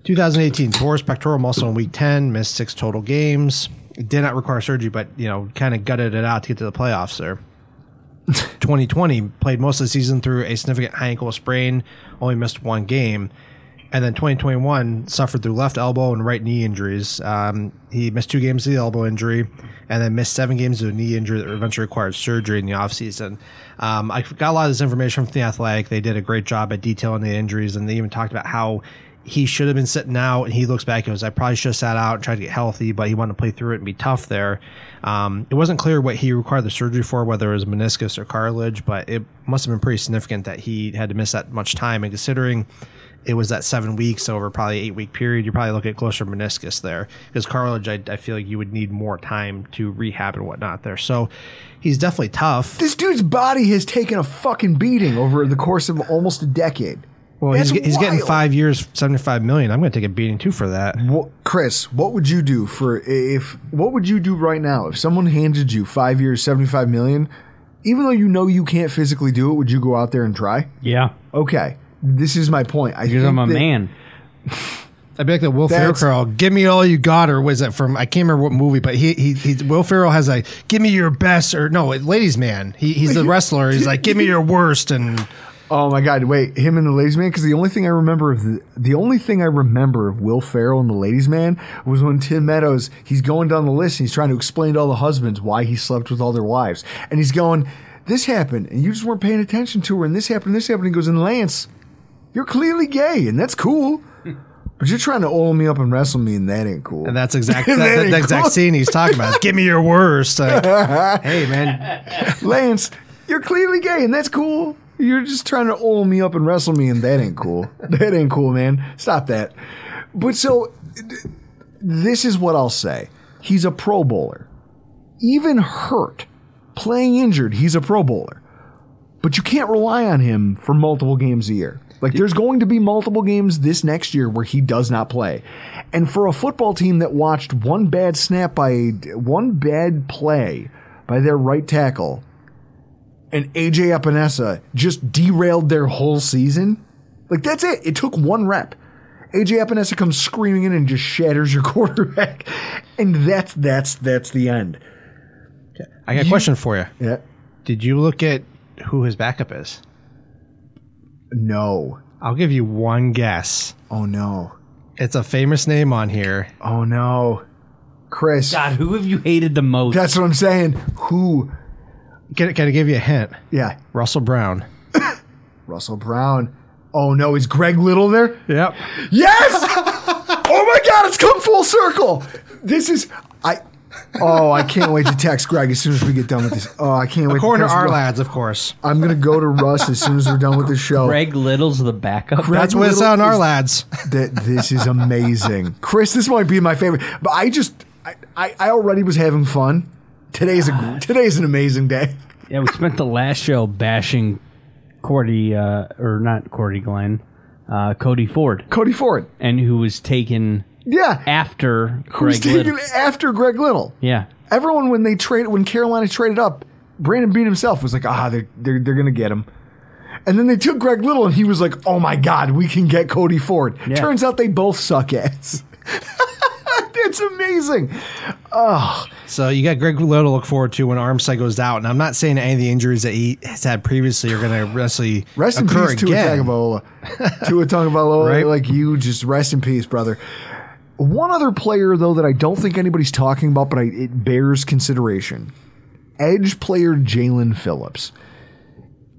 2018 tore his pectoral muscle in week 10, missed six total games. Did not require surgery, but you know, kind of gutted it out to get to the playoffs there. 2020 played most of the season through a significant high ankle sprain, only missed one game. And then 2021 suffered through left elbow and right knee injuries. Um, he missed two games of the elbow injury and then missed seven games of a knee injury that eventually required surgery in the offseason. Um, I got a lot of this information from The Athletic. They did a great job at detailing the injuries, and they even talked about how he should have been sitting out. And he looks back and goes, I probably should have sat out and tried to get healthy, but he wanted to play through it and be tough there. Um, it wasn't clear what he required the surgery for, whether it was meniscus or cartilage, but it must have been pretty significant that he had to miss that much time. And considering it was that seven weeks over probably eight week period, you're probably looking at closer meniscus there. Because cartilage, I, I feel like you would need more time to rehab and whatnot there. So he's definitely tough. This dude's body has taken a fucking beating over the course of almost a decade. Well, That's he's, he's getting five years, seventy-five million. I'm going to take a beating too for that. What, Chris, what would you do for if? What would you do right now if someone handed you five years, seventy-five million? Even though you know you can't physically do it, would you go out there and try? Yeah, Okay, this is my point. I because think I'm a that- man. I'd be like the Will Ferrell That's- girl. Give me all you got, or was it from? I can't remember what movie, but he he, he Will Ferrell has a give me your best, or no, ladies man. He, he's the wrestler. He's like give me your worst, and Oh my god! Wait, him and the Ladies Man. Because the only thing I remember of the the only thing I remember of Will Ferrell and the Ladies Man was when Tim Meadows he's going down the list and he's trying to explain to all the husbands why he slept with all their wives, and he's going, "This happened, and you just weren't paying attention to her, and this happened, and this happened." He goes, "And Lance, you're clearly gay, and that's cool, but you're trying to oil me up and wrestle me, and that ain't cool." and that's exactly That that, that, exact scene he's talking about. Give me your worst. Like, hey man, Lance, you're clearly gay, and that's cool. You're just trying to oil me up and wrestle me, and that ain't cool. that ain't cool, man. Stop that. But so, this is what I'll say. He's a Pro Bowler. Even hurt, playing injured, he's a Pro Bowler. But you can't rely on him for multiple games a year. Like, there's going to be multiple games this next year where he does not play. And for a football team that watched one bad snap by one bad play by their right tackle and AJ Epenesa just derailed their whole season. Like that's it. It took one rep. AJ Epenesa comes screaming in and just shatters your quarterback, and that's that's that's the end. I got a question for you. Yeah. Did you look at who his backup is? No. I'll give you one guess. Oh no. It's a famous name on here. Oh no. Chris. God, who have you hated the most? That's what I'm saying. Who? Can, can I give you a hint? Yeah. Russell Brown. Russell Brown. Oh no, is Greg Little there? Yep. Yes! oh my god, it's come full circle. This is I Oh, I can't wait to text Greg as soon as we get done with this. Oh, I can't wait. According to text our Russ. lads, of course. I'm gonna go to Russ as soon as we're done with the show. Greg Little's the backup. Greg That's what it's on our lads. That this is amazing, Chris. This might be my favorite, but I just I, I, I already was having fun. Today's a today's an amazing day. Yeah, we spent the last show bashing Cordy, uh, or not Cordy Glenn, uh, Cody Ford, Cody Ford, and who was taken yeah, after who's Greg taking Little. after Greg Little. Yeah, Everyone when they traded when Carolina traded up, Brandon Beane himself was like, ah, they're they're, they're gonna get him. And then they took Greg Little, and he was like, "Oh my God, we can get Cody Ford." Turns out they both suck ass. That's amazing. Oh, So you got Greg Little to look forward to when Armstead goes out. And I'm not saying any of the injuries that he has had previously are going to wrestly Rest in peace, Tua. Tagovailoa. Tua Tagovailoa, Right. like you, just rest in peace, brother. One other player, though, that I don't think anybody's talking about, but I, it bears consideration. Edge player Jaelan Phillips.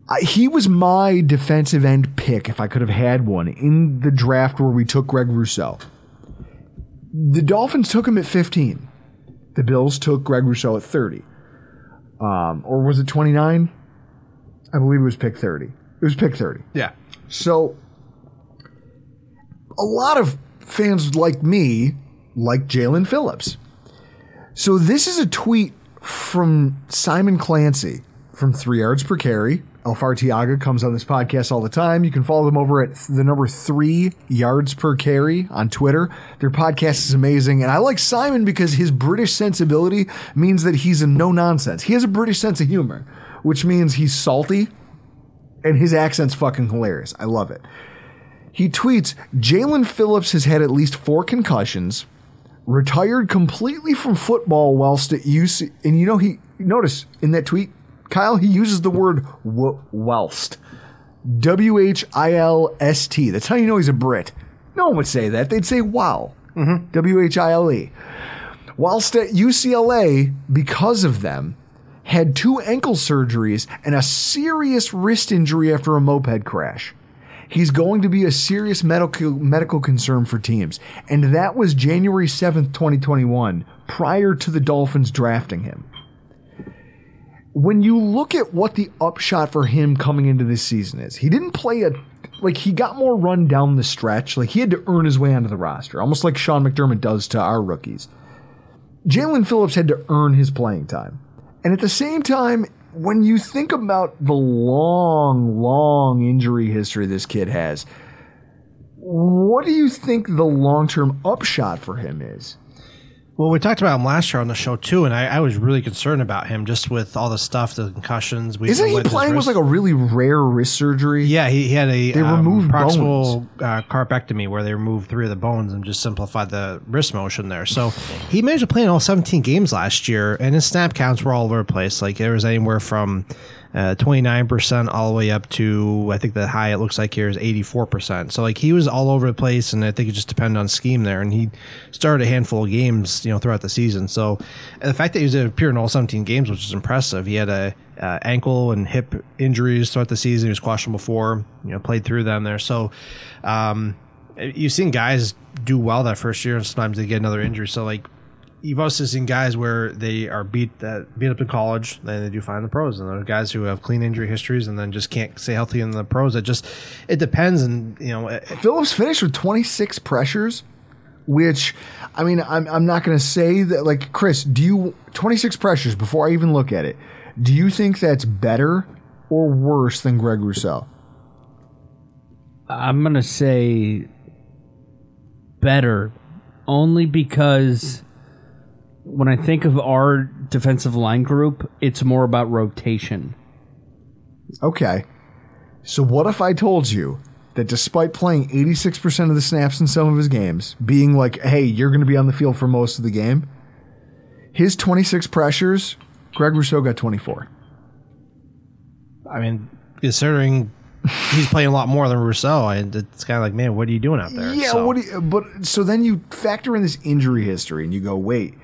I, he was my defensive end pick if I could have had one in the draft where we took Greg Rousseau. The Dolphins took him at 15. The Bills took Greg Rousseau at 30. Um, or was it 29? I believe it was pick 30. It was pick 30. Yeah. So, a lot of fans like me like Jaelan Phillips. So, this is a tweet from Simon Clancy from Three Yards Per Carry. Elf Artiaga comes on this podcast all the time. You can follow them over at the number three yards per carry on Twitter. Their podcast is amazing. And I like Simon because his British sensibility means that he's a no nonsense. He has a British sense of humor, which means he's salty and his accent's fucking hilarious. I love it. He tweets Jaelan Phillips has had at least four concussions, retired completely from football whilst at UC. And you know, he notice in that tweet, Kyle, he uses the word w- whilst. W H I L S T. That's how you know he's a Brit. No one would say that. They'd say wow. W H I L E. Whilst at UCLA, because of them, had two ankle surgeries and a serious wrist injury after a moped crash. He's going to be a serious medical medical concern for teams. And that was January 7th, 2021, prior to the Dolphins drafting him. When you look at what the upshot for him coming into this season is, he didn't play a like he got more run down the stretch. Like he had to earn his way onto the roster, almost like Sean McDermott does to our rookies. Jaelan Phillips had to earn his playing time. And at the same time, when you think about the long, long injury history this kid has, what do you think the long term upshot for him is? Well, we talked about him last year on the show too, and I, I was really concerned about him just with all the stuff, the concussions. We Isn't he playing with like a really rare wrist surgery? Yeah, he, he had a They um, removed proximal uh, carpectomy where they removed three of the bones and just simplified the wrist motion there. So he managed to play in all 17 games last year, and his snap counts were all over the place. Like there was anywhere from uh, 29% all the way up to I think the high it looks like here is 84%. So like he was all over the place, and I think it just depended on scheme there. And he started a handful of games, you know, throughout the season. So the fact that he was appearing in all 17 games, which is impressive. He had a uh, ankle and hip injuries throughout the season. He was questionable before, you know, played through them there. So, um, you've seen guys do well that first year, and sometimes they get another injury. So, like, you've also seen guys where they are beat uh, beat up in college, then they do fine in the pros, and there are guys who have clean injury histories and then just can't stay healthy in the pros. It just it depends, and you know, it- Phillips finished with 26 pressures, which, I mean, I'm, I'm not going to say that, like, Chris, do you, 26 pressures before I even look at it, do you think that's better or worse than Greg Rousseau? I'm gonna say better, only because when I think of our defensive line group, it's more about rotation. Okay. So what if I told you that despite playing 86% of the snaps in some of his games, being like, hey, you're going to be on the field for most of the game, his 26 pressures, Greg Rousseau got 24. I mean, considering he's playing a lot more than Rousseau, and it's kind of like, man, what are you doing out there? Yeah, So- what do you, but so then you factor in this injury history and you go, wait,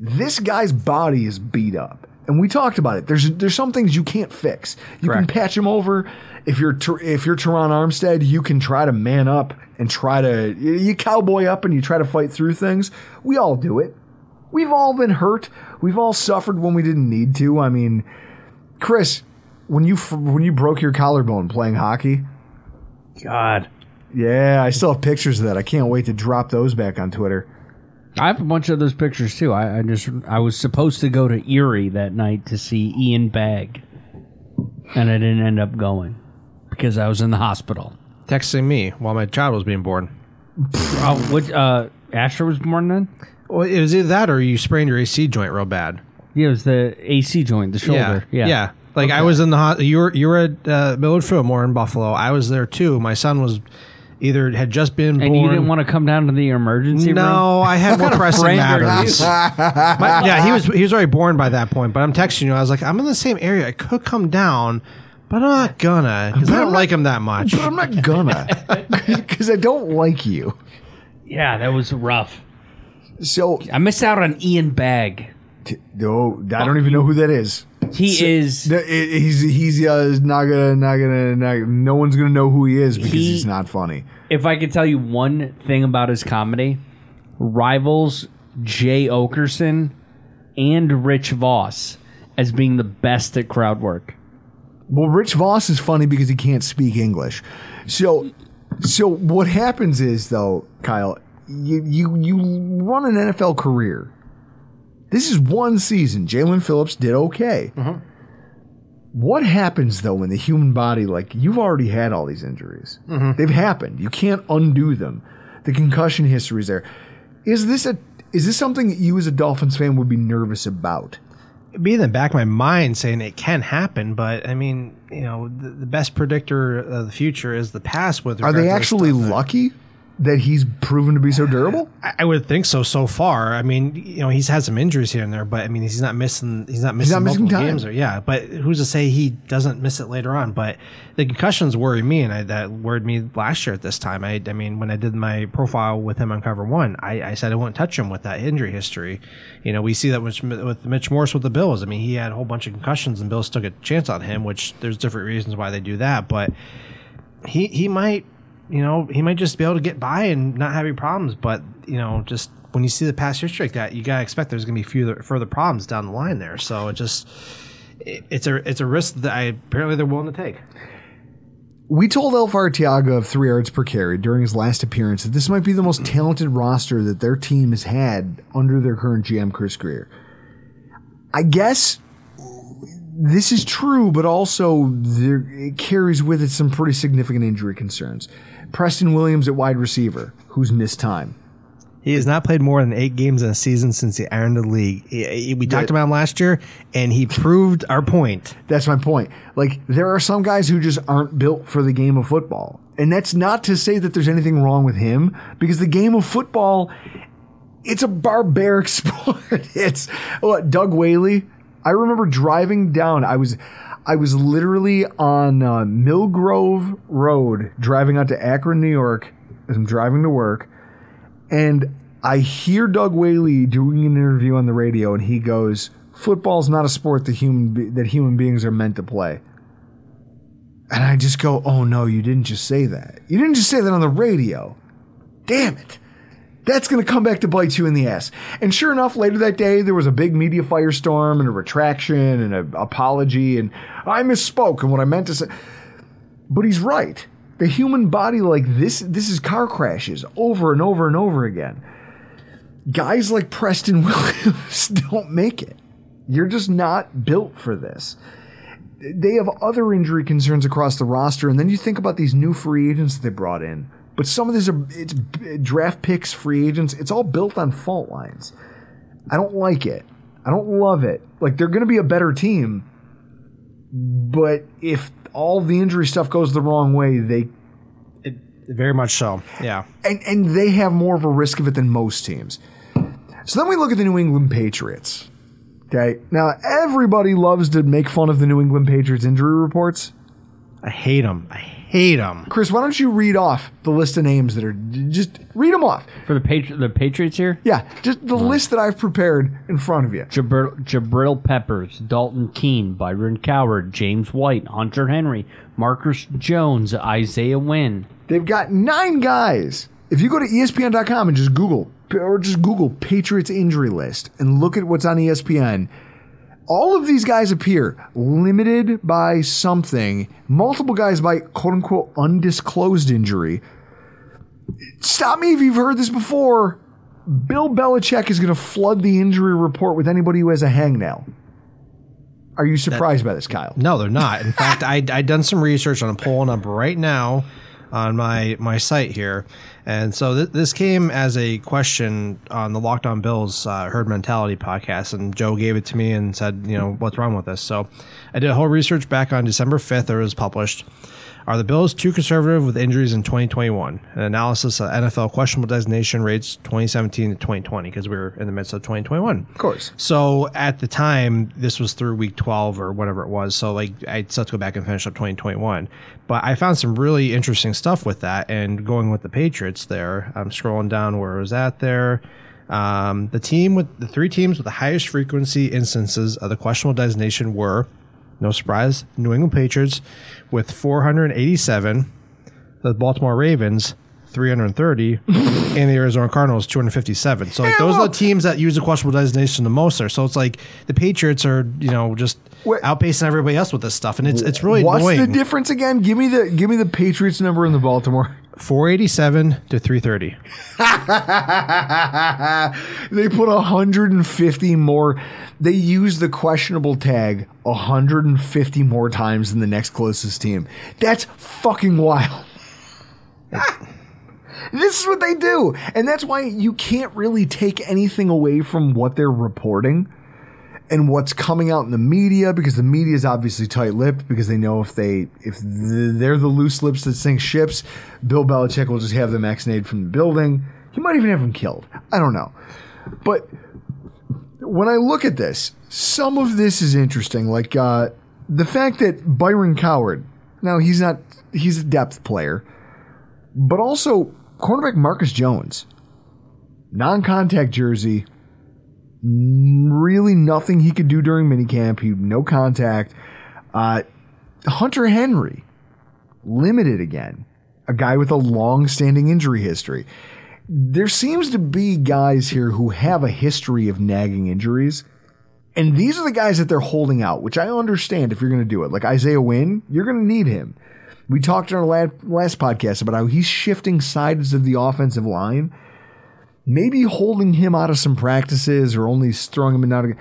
this guy's body is beat up. And we talked about it. There's there's some things you can't fix. You Correct. can patch him over. If you're if you're Terron Armstead, you can try to man up and try to you- you cowboy up and you try to fight through things. We all do it. We've all been hurt. We've all suffered when we didn't need to. I mean, Chris, when you when you broke your collarbone playing hockey, God, yeah, I still have pictures of that. I can't wait to drop those back on Twitter. I have a bunch of those pictures too. I, I just I was supposed to go to Erie that night to see Ian Bagg, and I didn't end up going because I was in the hospital. texting me while my child was being born. Oh, what? Uh, Asher was born then. Well, it was either that or you sprained your AC joint real bad. Yeah, it was the AC joint, the shoulder. Yeah, yeah. Like I was in the hot. You were you were at uh, Millard Fillmore in Buffalo. I was there too. My son was either had just been And born. you didn't want to come down to the emergency room? No, I had more pressing matters. My- yeah, he was he was already born by that point. But I'm texting you. I was like, I'm in the same area. I could come down, but I'm not gonna because I don't like him that much. But I'm not gonna, because I don't like you. Yeah, that was rough. So, I missed out on Ian Bagg. no, I don't even know who that is. He is. No, i- He's he's uh, not gonna not gonna not, no one's gonna know who he is because He- he's not funny. If I could tell you one thing about his comedy, rivals Jay Oakerson and Rich Voss as being the best at crowd work. Well, Rich Voss is funny because he can't speak English. So, so what happens is though, Kyle, you you you run an NFL career. This is one season. Jaelan Phillips did okay. Uh-huh. What happens though in the human body? Like you've already had all these injuries. Mm-hmm. They've happened. You can't undo them. The concussion history is there. Is this a is this something that you as a Dolphins fan would be nervous about? be in the back of my mind saying it can happen, but I mean, you know, the, the best predictor of the future is the past. With Are they actually lucky? that he's proven to be so durable? I, I would think so. So far, I mean, you know, he's had some injuries here and there, but I mean, he's not missing. He's not missing, not missing multiple time. games. Or, yeah, but who's to say he doesn't miss it later on? But the concussions worry me, and I, that worried me last year at this time. I, I mean, when I did my profile with him on Cover One, I, I said I wouldn't touch him with that injury history. You know, we see that with, with Mitch Morse with the Bills. I mean, he had a whole bunch of concussions, and Bills took a chance on him, which there's different reasons why they do that, but he he might you know he might just be able to get by and not have any problems but you know just when you see the past history like that you gotta expect there's gonna be further further problems down the line there so it just it, it's a it's a risk that I apparently they're willing to take. We told Elfar Tiaga of three yards per carry during his last appearance that this might be the most talented roster that their team has had under their current GM Chris Grier. I guess this is true, but also there, it carries with it some pretty significant injury concerns. Preston Williams at wide receiver, who's missed time. He has not played more than eight games in a season since he entered the league. He- he- we talked about him last year, and he proved our point. That's my point. Like, there are some guys who just aren't built for the game of football. And that's not to say that there's anything wrong with him, because the game of football, it's a barbaric sport. it's what Doug Whaley. I remember driving down. I was, I was literally on uh, Mill Grove Road, driving out to Akron, New York, as I'm driving to work, and I hear Doug Whaley doing an interview on the radio, and he goes, "Football's not a sport that human be- that human beings are meant to play." And I just go, "Oh no, you didn't just say that. You didn't just say that on the radio. Damn it." That's going to come back to bite you in the ass. And sure enough, later that day, there was a big media firestorm and a retraction and an apology. And I misspoke and what I meant to say. But he's right. The human body, like this, this is car crashes over and over and over again. Guys like Preston Williams don't make it. You're just not built for this. They have other injury concerns across the roster, and then you think about these new free agents that they brought in. But some of these are it's draft picks, free agents. It's all built on fault lines. I don't like it. I don't love it. Like they're going to be a better team, but if all the injury stuff goes the wrong way, they Very much so. Yeah. and and they have more of a risk of it than most teams. So then we look at the New England Patriots. Okay, now everybody loves to make fun of the New England Patriots injury reports. I hate them. I hate them. Chris, why don't you read off the list of names that are just read them off? For the Patri- the Patriots here, Yeah, just the list that I've prepared in front of you. Jabrill, Jabrill Peppers, Dalton Keene, Byron Cowart, James White, Hunter Henry, Marcus Jones, Isaiah Wynn. They've got nine guys. If you go to ESPN.com and just Google or just Google Patriots injury list and look at what's on ESPN, all of these guys appear limited by something, multiple guys by quote unquote undisclosed injury. Stop me if you've heard this before. Bill Belichick is going to flood the injury report with anybody who has a hangnail. Are you surprised by this, Kyle? No, they're not. In fact, I I done some research on a pulling up right now on my my site here, and so th- this came as a question on the Locked On Bills uh, Herd Mentality podcast, and Joe gave it to me and said, you know, what's wrong with this? So I did a whole research back on December fifth. It was published. Are the Bills too conservative with injuries in 2021? An analysis of NFL questionable designation rates 2017 to 2020 because we were in the midst of 2021. Of course. So at the time, this was through week 12 or whatever it was. So like I still have to go back and finish up 2021. But I found some really interesting stuff with that and going with the Patriots there. I'm scrolling down where it was at there. Um, the team with the three teams with the highest frequency instances of the questionable designation were, no surprise, New England Patriots with 487, the Baltimore Ravens 330, and the Arizona Cardinals 257. So like, those are the teams that use the questionable designation the most there. So it's like the Patriots are, you know, just Wait. outpacing everybody else with this stuff, and it's it's really What's annoying. the difference again? Give me the give me the Patriots number in the Baltimore. 487 to 330. they put 150 more. They use the questionable tag 150 more times than the next closest team. That's fucking wild. this is what they do. And that's why you can't really take anything away from what they're reporting. and what's coming out in the media because the media is obviously tight-lipped because they know if they if they're the loose lips that sink ships, Bill Belichick will just have them ex-nayed from the building. He might even have them killed. I don't know, but when I look at this, some of this is interesting. Like uh, the fact that Byron Cowart, now he's not he's a depth player, but also cornerback Marcus Jones, non-contact jersey, really nothing he could do during minicamp. He no contact. Uh, Hunter Henry, limited again, a guy with a long-standing injury history. There seems to be guys here who have a history of nagging injuries. And these are the guys that they're holding out, which I understand if you're going to do it. Like Isaiah Wynn, you're going to need him. We talked in our last, podcast about how he's shifting sides of the offensive line. Maybe holding him out of some practices or only throwing him in out of.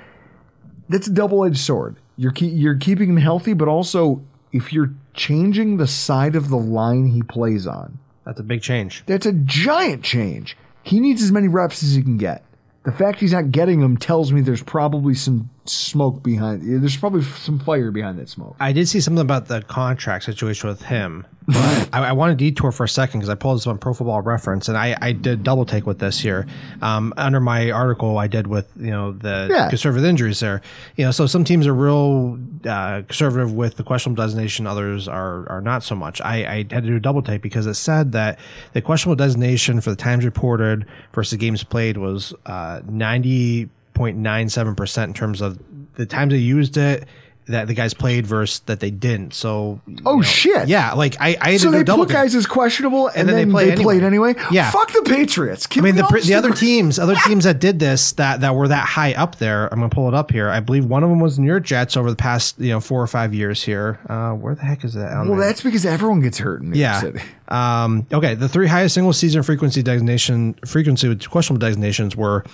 That's a double edged sword. You're keep, you're keeping him healthy, but also if you're changing the side of the line he plays on, That's a big change. that's a giant change. He needs as many reps as he can get. The fact he's not getting them tells me there's probably some smoke behind. There's probably some fire behind that smoke. I did see something about the contract situation with him. But I, I want to detour for a second because I pulled this on Pro Football Reference, and I, I did double take with this here um, under my article I did with you know the Yeah. conservative injuries there. You know, so some teams are real uh, conservative with the questionable designation, others are are not so much. I, I had to do a double take because it said that the questionable designation for the times reported versus games played was uh, ninety point nine seven percent in terms of the times they used it that the guys played versus that they didn't. So Oh shit! yeah, like I, I So they put guys as questionable, and, then then, they play they played anyway. Yeah. Fuck the Patriots. Can I mean, the the other teams, other teams that did this that that were that high up there. I'm gonna pull it up here. I believe one of them was New York Jets over the past you know four or five years here. Uh, where the heck is that? Well, there? that's because everyone gets hurt in New yeah. York City. Um, okay, the three highest single season frequency designation frequency with questionable designations were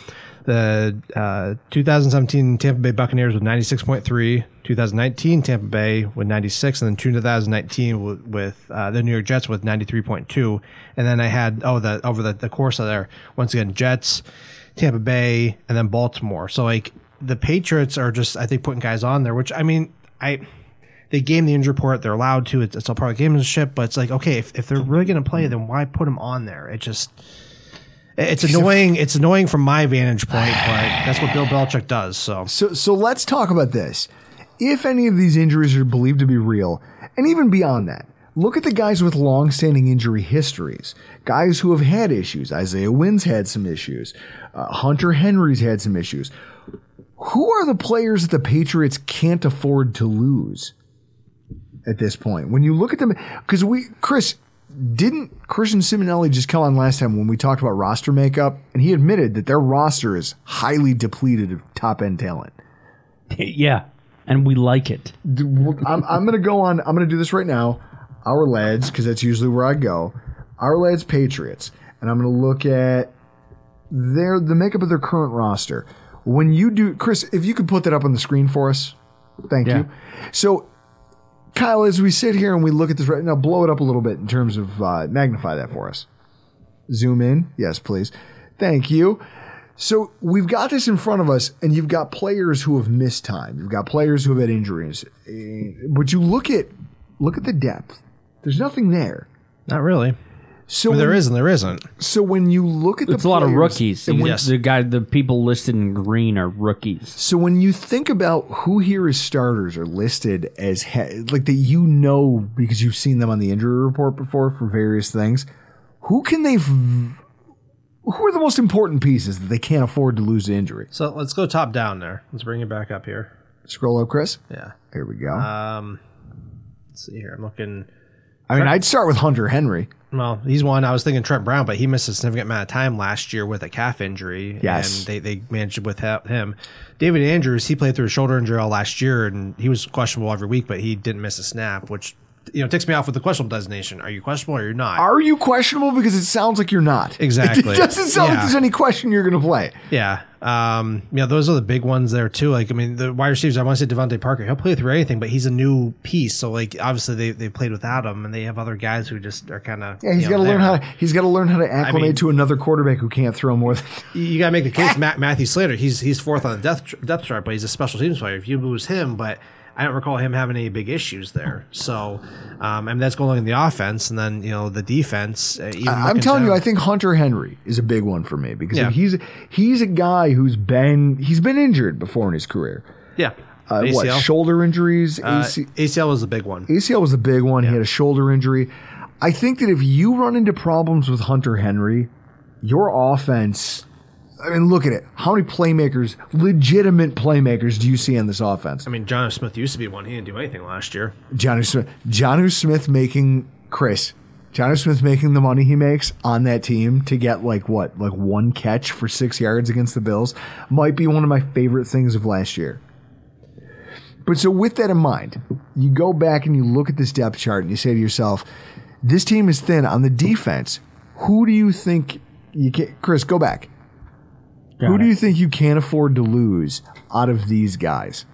the uh, 2017 Tampa Bay Buccaneers with 96.3, 2019 Tampa Bay with 96, and then 2019 with, with uh, the New York Jets with 93.2. And then I had oh the over the, the course of there once again Jets, Tampa Bay, and then Baltimore. So like the Patriots are just I think putting guys on there, which I mean I they game the injury report. They're allowed to. It's, it's all part of gamesmanship. But it's like, okay, if, if they're really going to play, then why put them on there? It just, it's annoying. It's annoying from my vantage point, but that's what Bill Belichick does. So So, so let's talk about this. If any of these injuries are believed to be real, and even beyond that, look at the guys with long-standing injury histories. Guys who have had issues. Isaiah Wynn's had some issues. Uh, Hunter Henry's had some issues. Who are the players that the Patriots can't afford to lose at this point? When you look at them, because we, Chris, didn't Christian Simonelli just come on last time when we talked about roster makeup, and he admitted that their roster is highly depleted of top end talent. yeah, and we like it. I'm, I'm going to go on. I'm going to do this right now. Ourlads, because that's usually where I go. Ourlads, Patriots, and I'm going to look at their the makeup of their current roster. When you do, Chris, if you could put that up on the screen for us, thank Yeah. you. So, Kyle, as we sit here and we look at this right now, blow it up a little bit in terms of uh, magnify that for us. Zoom in, yes, please. Thank you. So we've got this in front of us, and you've got players who have missed time. You've got players who have had injuries. Eh, But you look at look at the depth. There's nothing there. not really. So I mean, there when, is and there isn't. So when you look at the It's a lot of rookies. and when- Yes. The guy, the people listed in green are rookies. So when you think about who here is starters are listed as he- like that, you know because you've seen them on the injury report before for various things. Who can they? v- Who are the most important pieces that they can't afford to lose to injury? So let's go top down there. Let's bring it back up here. Scroll up, Chris. Yeah. Here we go. Um, let's see here. I'm looking. I mean, I'd start with Hunter Henry. Well, he's one. I was thinking Trent Brown, but he missed a significant amount of time last year with a calf injury. Yes. And they, they managed with him. David Andrews, he played through a shoulder injury all last year, and he was questionable every week, but he didn't miss a snap, which you know it ticks me off with the questionable designation. Are you questionable or you're not? Are you questionable? Because it sounds like you're not. Exactly. It doesn't sound like there's any question you're going to play. Yeah. Um, yeah, those are the big ones there too. Like, I mean, the wide receivers, I want to say DeVante Parker, he'll play through anything, but he's a new piece. So, like, obviously they, they played without him and they have other guys who just are kind of. Yeah, he's got to learn how. To, he's got to learn how to acclimate mean- to another quarterback who can't throw more than. You got to make the case. Matt, Matthew Slater, he's he's fourth on the depth, depth chart, but he's a special teams player. If you lose him, but I don't recall him having any big issues there. So, um, I mean, that's going in the offense. And then, you know, the defense. Uh, I'm telling to- you, I think Hunter Henry is a big one for me because Yeah. he's he's a guy who's been he's been injured before in his career. Yeah. Uh, what shoulder injuries? Uh, ACL was the big one. ACL was the big one. He had a shoulder injury. I think that if you run into problems with Hunter Henry, your offense. I mean, look at it. How many playmakers, legitimate playmakers, do you see in this offense? I mean, John Smith used to be one. He didn't do anything last year. Jonnu Smith, Jonnu Smith making Chris, Jonnu Smith making the money he makes on that team to get like what, like one catch for six yards against the Bills might be one of my favorite things of last year. But so with that in mind, you go back and you look at this depth chart and you say to yourself, this team is thin on the defense. Who do you think you can Chris, go back. Who do you think you can't afford to lose out of these guys?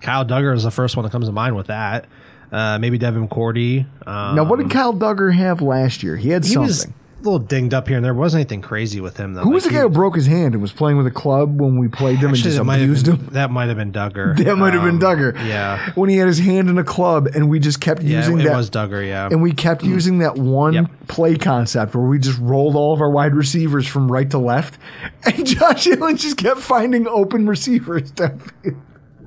Kyle Dugger is the first one that comes to mind with that. Uh, maybe Devin McCourty. Um, now, what did Kyle Dugger have last year? He had he something. was a little dinged up here and there. Wasn't anything crazy with him though. Who was the guy who broke his hand and was playing with a club when we played them Actually, and just abused been, him? That might have been Dugger. That might have been Um, Dugger. Yeah. When he had his hand in a club and we just kept Yeah, using it that. was Dugger. Yeah. and we kept using that one Yep. play concept where we just rolled all of our wide receivers from right to left, and Josh Allen just kept finding open receivers. downfield.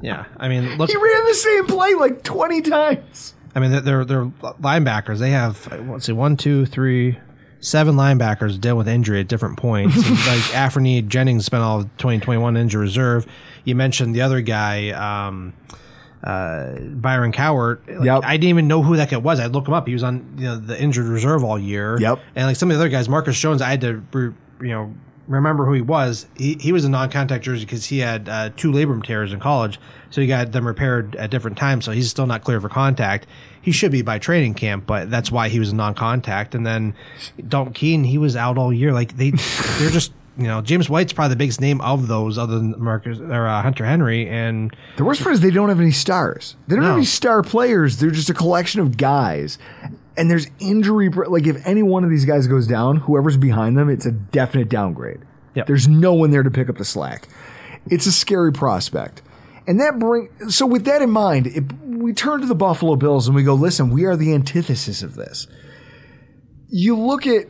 yeah. I mean, look. he ran the same play like twenty times. I mean, they're they're linebackers. They have let's see, one, two, three, seven linebackers deal with injury at different points. Like Anfernee Jennings spent all of 2021 injured reserve. You mentioned the other guy, um, uh, Byron Cowart. Like, Yep. I didn't even know who that guy was. I'd look him up. He was on you know the injured reserve all year. Yep. And like some of the other guys, Marcus Jones, I had to you know remember who he was. He he was a non-contact jersey because he had uh, two labrum tears in college, so he got them repaired at different times. So he's still not clear for contact. He should be by training camp, but that's why he was a non-contact. And then Dalton Keene, he was out all year. Like they, they're just. You know, James White's probably the biggest name of those, other than Marcus or uh, Hunter Henry, and The worst part is they don't have any stars. They don't have any star players. They're just a collection of guys. And there's injury. Like if any one of these guys goes down, whoever's behind them, it's a definite downgrade. Yep. There's no one there to pick up the slack. It's a scary prospect. And that bring so with that in mind, it, we turn to the Buffalo Bills and we go, listen, we are the antithesis of this. You look at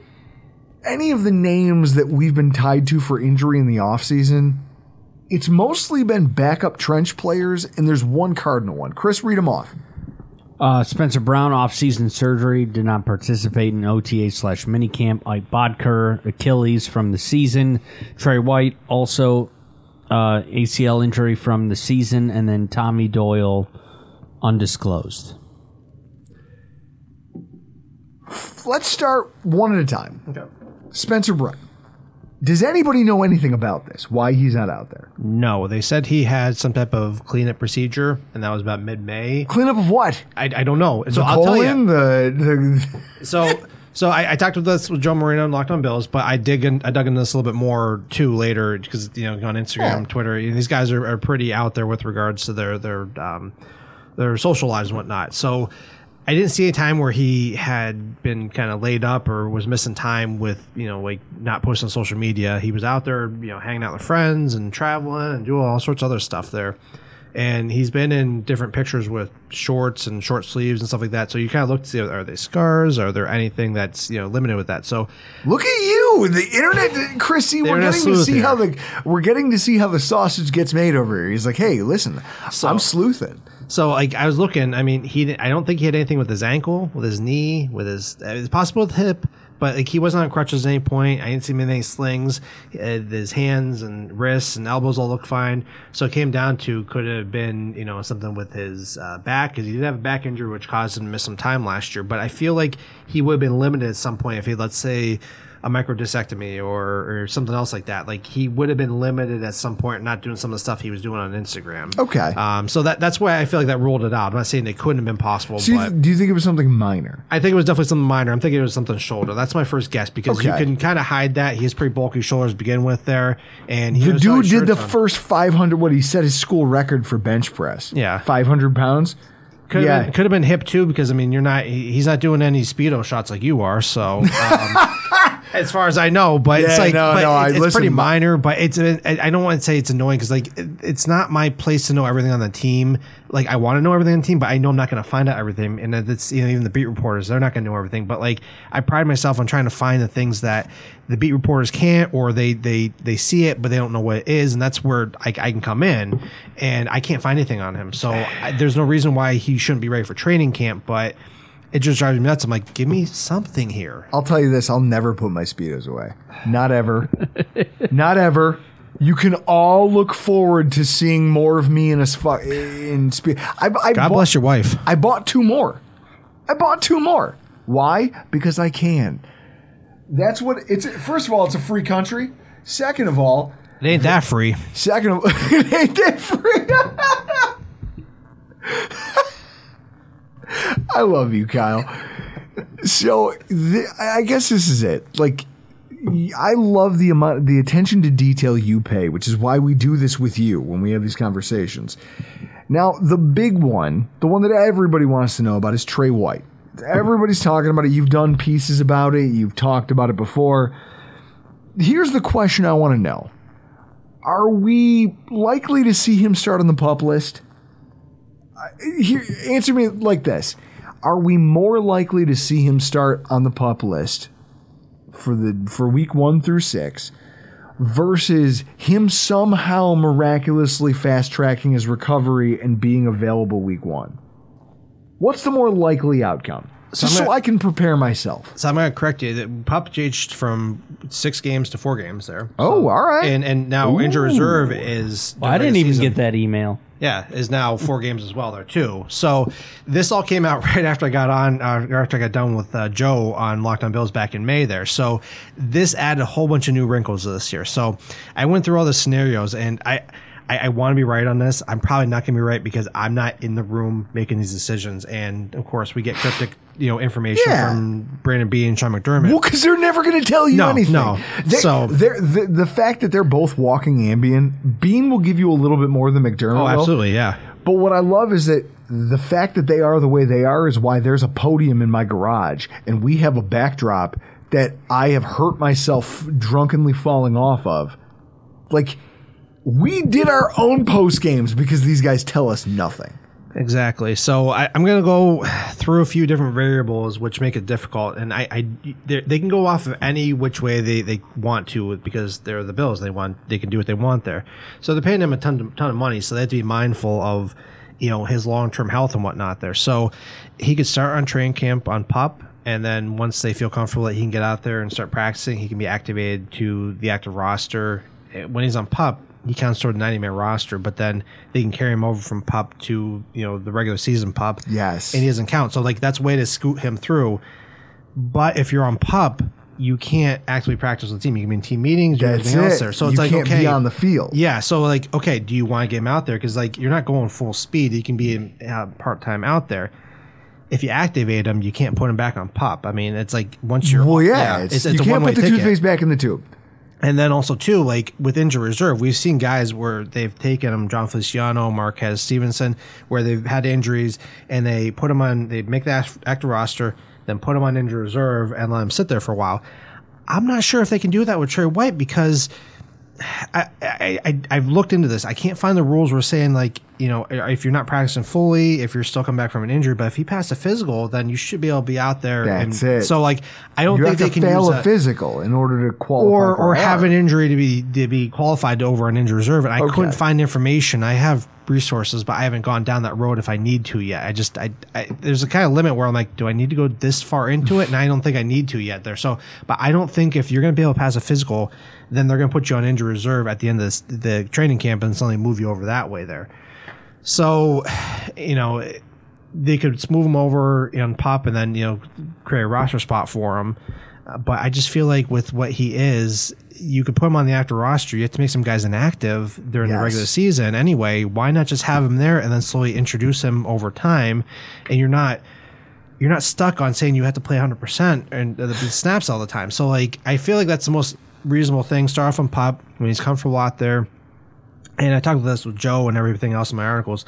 any of the names that we've been tied to for injury in the offseason, it's mostly been backup trench players, and there's one Cardinal one. Chris, read them off. Uh, Spencer Brown off-season surgery did not participate in OTA slash minicamp. Ike Boettger Achilles from the season. Tre White also uh, ACL injury from the season, and then Tommy Doyle undisclosed. Let's start one at a time. Okay. Spencer Brown. Does anybody know anything about this? Why he's not out there? no, they said he had some type of cleanup procedure, and that was about mid-May. Cleanup of what? I, I don't know. So The I'll tell you. The, the So so I, I talked with this with Joe Marino and Locked On Bills, but I dig in, I dug into this a little bit more too later because you know on Instagram, Yeah. Twitter, you know, these guys are, are pretty out there with regards to their their um, their social lives and whatnot. So I didn't see a time where he had been kind of laid up or was missing time with you know like not posting on social media. He was out there you know hanging out with friends and traveling and doing all sorts of other stuff there. And he's been in different pictures with shorts and short sleeves and stuff like that. So you kind of look to see are they scars? Are there anything that's you know limited with that? So look at you, the internet, Chrissy. We're internet getting to see here. how the we're getting to see how the sausage gets made over here. He's like, hey, listen, I'm sleuthing. So like I was looking, I mean, he I don't think he had anything with his ankle, with his knee, with his it's possible with hip, but like he wasn't on crutches at any point. I didn't see him in any slings. Uh, his hands and wrists and elbows all look fine. So it came down to could have been you know something with his uh, back because he did have a back injury which caused him to miss some time last year. But I feel like he would have been limited at some point if he let's say a microdiscectomy or, or something else like that. Like he would have been limited at some point, not doing some of the stuff he was doing on Instagram. Okay. Um, so that that's why I feel like that ruled it out. I'm not saying it couldn't have been possible, So you- but do you think it was something minor? I think it was definitely something minor. I'm thinking it was something shoulder. That's my first guess because you can kind of hide that. He has pretty bulky shoulders to begin with there, and he The dude did the on. first 500. What he set his school record for bench press. Yeah. 500 pounds. Could have yeah. been, could have been hip too because I mean you're not he's not doing any speedo shots like you are so um, as far as I know but it's like no, no, I- it's, it's listen, pretty minor but it's I I don't want to say it's annoying because like it- it's not my place to know everything on the team like I want to know everything on the team but I know I'm not going to find out everything and it's you know even the beat reporters they're not going to know everything but like I pride myself on trying to find the things that the beat reporters can't or they they they see it but they don't know what it is and that's where I, I can come in and I can't find anything on him so I, there's no reason why he shouldn't be ready for training camp but it just drives me nuts I'm like give me something here I'll tell you this: I'll never put my speedos away. Not ever. Not ever. You can all look forward to seeing more of me in a sp- in speed. I, I God bought- bless your wife I bought two more. I bought two more. Why? Because I can. That's what it's. First of all, it's a free country. Second of all, it ain't that free second of all, it ain't that free. I love you, Kyle. So th- I guess this is it. Like, I love the amount, the attention to detail you pay, which is why we do this with you when we have these conversations. Now, the big one, the one that everybody wants to know about, is Tre White. Everybody's talking about it. You've done pieces about it. You've talked about it before. Here's the question I want to know: Are we likely to see him start on the pup list? Here, answer me like this: Are we more likely to see him start on the pup list for the for week one through six versus him somehow miraculously fast tracking his recovery and being available week one? What's the more likely outcome? So Just I'm so I can prepare myself. So I'm going to correct you. That Pup changed from six games to four games there. Oh, all right. And and now injury reserve is. Well, I didn't even season- get that email. Yeah, is now four games as well there too. So this all came out right after I got on, uh, after I got done with uh, Joe on Locked On Bills back in May there. So this added a whole bunch of new wrinkles this year. So I went through all the scenarios and I. I, I want to be right on this. I'm probably not going to be right because I'm not in the room making these decisions. And of course, we get cryptic, you know, information Yeah. from Brandon Beane and Sean McDermott. Well, because they're never going to tell you No, anything. no. They, So- they're, the the fact that they're both walking Ambien, Beane will give you a little bit more than McDermott. oh, will. absolutely, yeah. But what I love is that the fact that they are the way they are is why there's a podium in my garage, and we have a backdrop that I have hurt myself drunkenly falling off of. Like we did our own post games because these guys tell us nothing. Exactly. So I, I'm going to go through a few different variables which make it difficult, and I, I they can go off of any which way they, they want to because they're the Bills. They want they can do what they want there. So they're paying him a ton ton of money, so they have to be mindful of you know his long term health and whatnot there. So he could start on training camp on pup. And then once they feel comfortable that he can get out there and start practicing, he can be activated to the active roster. Eh, When he's on pup, he counts toward the 90 man roster, but then they can carry him over from pup to you know the regular season pup. Yes. and he doesn't count. So like that's a way to scoot him through. But if you're on pup, you can't actually practice with the team. You can be in team meetings, do That's everything else it. there. So You it's like can't okay, be on the field. Yeah. So like okay, do you want to get him out there? Because like you're not going full speed. You can be uh, part time out there. If you activate him, you can't put him back on pup. I mean, it's like once you're Well, yeah, it's, you can't put the ticket. toothpaste back in the tube. And then also too, like with injury reserve, we've seen guys where they've taken them, Jon Feliciano, Marquez Stevenson, where they've had injuries and they put them on, they make the act- active roster, then put them on injury reserve and let them sit there for a while. I'm not sure if they can do that with Tre White because I, I, I I've looked into this. I can't find the rules where saying like you know if you're not practicing fully, if you're still coming back from an injury, but if he passed a physical, then you should be able to be out there. That's and, it. So like I don't You think have they to can fail use a that physical in order to qualify or or have an injury to be to be qualified to over an injury reserve. And I Okay. couldn't find information. I have resources, but I haven't gone down that road if I need to yet. I just I, I there's a kind of limit where I'm like, do I need to go this far into it? And I don't think I need to yet there. So, but I don't think if you're going to be able to pass a physical, then they're going to put you on injury reserve at the end of this, the training camp and suddenly move you over that way there. So, you know, they could move him over and pop and then you know create a roster spot for him. Uh, but I just feel like with what he is, you could put him on the active roster. You have to make some guys inactive during the regular season anyway. Why not just have him there and then slowly introduce him over time? And you're not you're not stuck on saying you have to play 100% and the snaps all the time. So like I feel like that's the most reasonable thing. Start off on pup when he's comfortable out there. And I talked about this with Joe and everything else in my articles.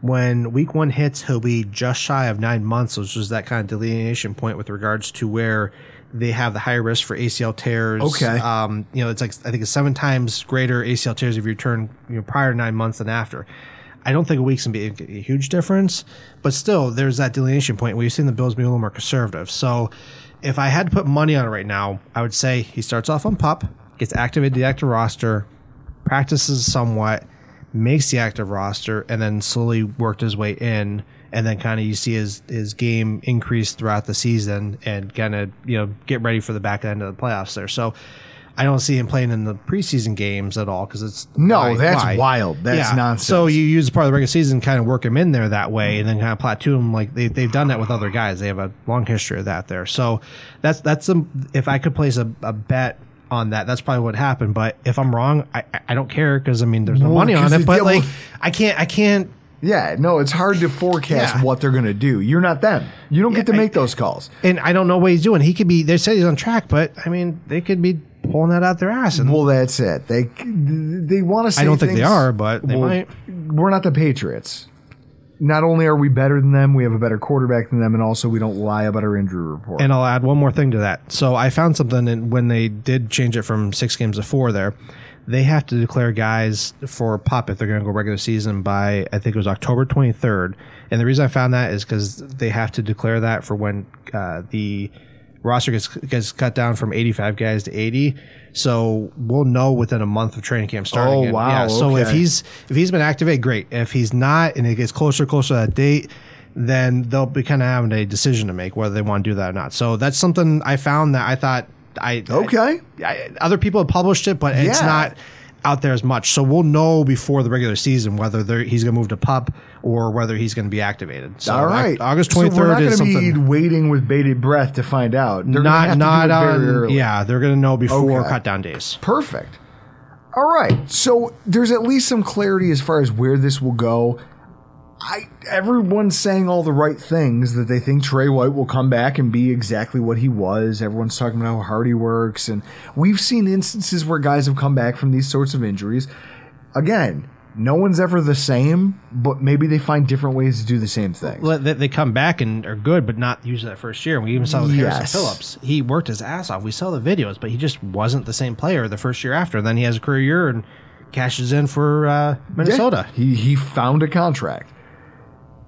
When week one hits, he'll be just shy of nine months, which is that kind of delineation point with regards to where they have the higher risk for ACL tears. Okay. Um, you know, it's like I think it's seven times greater ACL tears if you return you know prior to nine months than after. I don't think a week's gonna be a, a huge difference, but still, there's that delineation point where you've seen the Bills be a little more conservative. So, if I had to put money on it right now, I would say he starts off on pup, gets activated the active roster, practices somewhat, makes the active roster, and then slowly worked his way in. And then kind of you see his his game increase throughout the season and kind of you know get ready for the back end of the playoffs there. So I don't see him playing in the preseason games at all because it's No, that's wild. That's nonsense. So you use part of the regular season, kind of work him in there that way, and then kind of plateau him. Like they they've done that with other guys. They have a long history of that there. So that's that's a, if I could place a, a bet on that, that's probably what happened. But if I'm wrong, I I- I don't care because I mean there's no Well, money on it. But yeah, like well- I can't I can't. Yeah, no, it's hard to forecast Yeah. what they're going to do. You're not them. You don't get to I- make those calls. And I don't know what he's doing. He could be. They said he's on track, but I mean, they could be pulling that out their ass. And Well, that's it. They they want to say I don't think they are, but they Well, might. We're not the Patriots. Not only are we better than them, we have a better quarterback than them, and also we don't lie about our injury report. And I'll add one more thing to that. So I found something in, when they did change it from six games to four. There, they have to declare guys for pup if they're going to go regular season by I think it was October 23rd. And the reason I found that is because they have to declare that for when uh, the roster gets gets cut down from 85 guys to 80. So we'll know within a month of training camp starting. Oh, wow, Yeah. So if he's if he's been activated, great. If he's not, and it gets closer closer to that date, then they'll be kind of having a decision to make whether they want to do that or not. So that's something I found that I thought I Okay. I, I- other people have published it, but it's not out there as much. So we'll know before the regular season whether he's going to move to pup or whether he's going to be activated. So All right, August twenty third So twenty we're not is something. be waiting with bated breath to find out. They're not not on yeah they're going to know before Okay. cut down days. Perfect. All right. So there's at least some clarity as far as where this will go. I everyone's saying all the right things that they think Tre White will come back and be exactly what he was. Everyone's talking about how hard he works, and we've seen instances where guys have come back from these sorts of injuries. Again, no one's ever the same, but maybe they find different ways to do the same thing. Well, They, they come back and are good, but not usually that first year. We even saw with Yes. Harrison Phillips. He worked his ass off. We saw the videos, but he just wasn't the same player the first year after. Then he has a career year and cashes in for uh, Minnesota. Yeah, he he found a contract.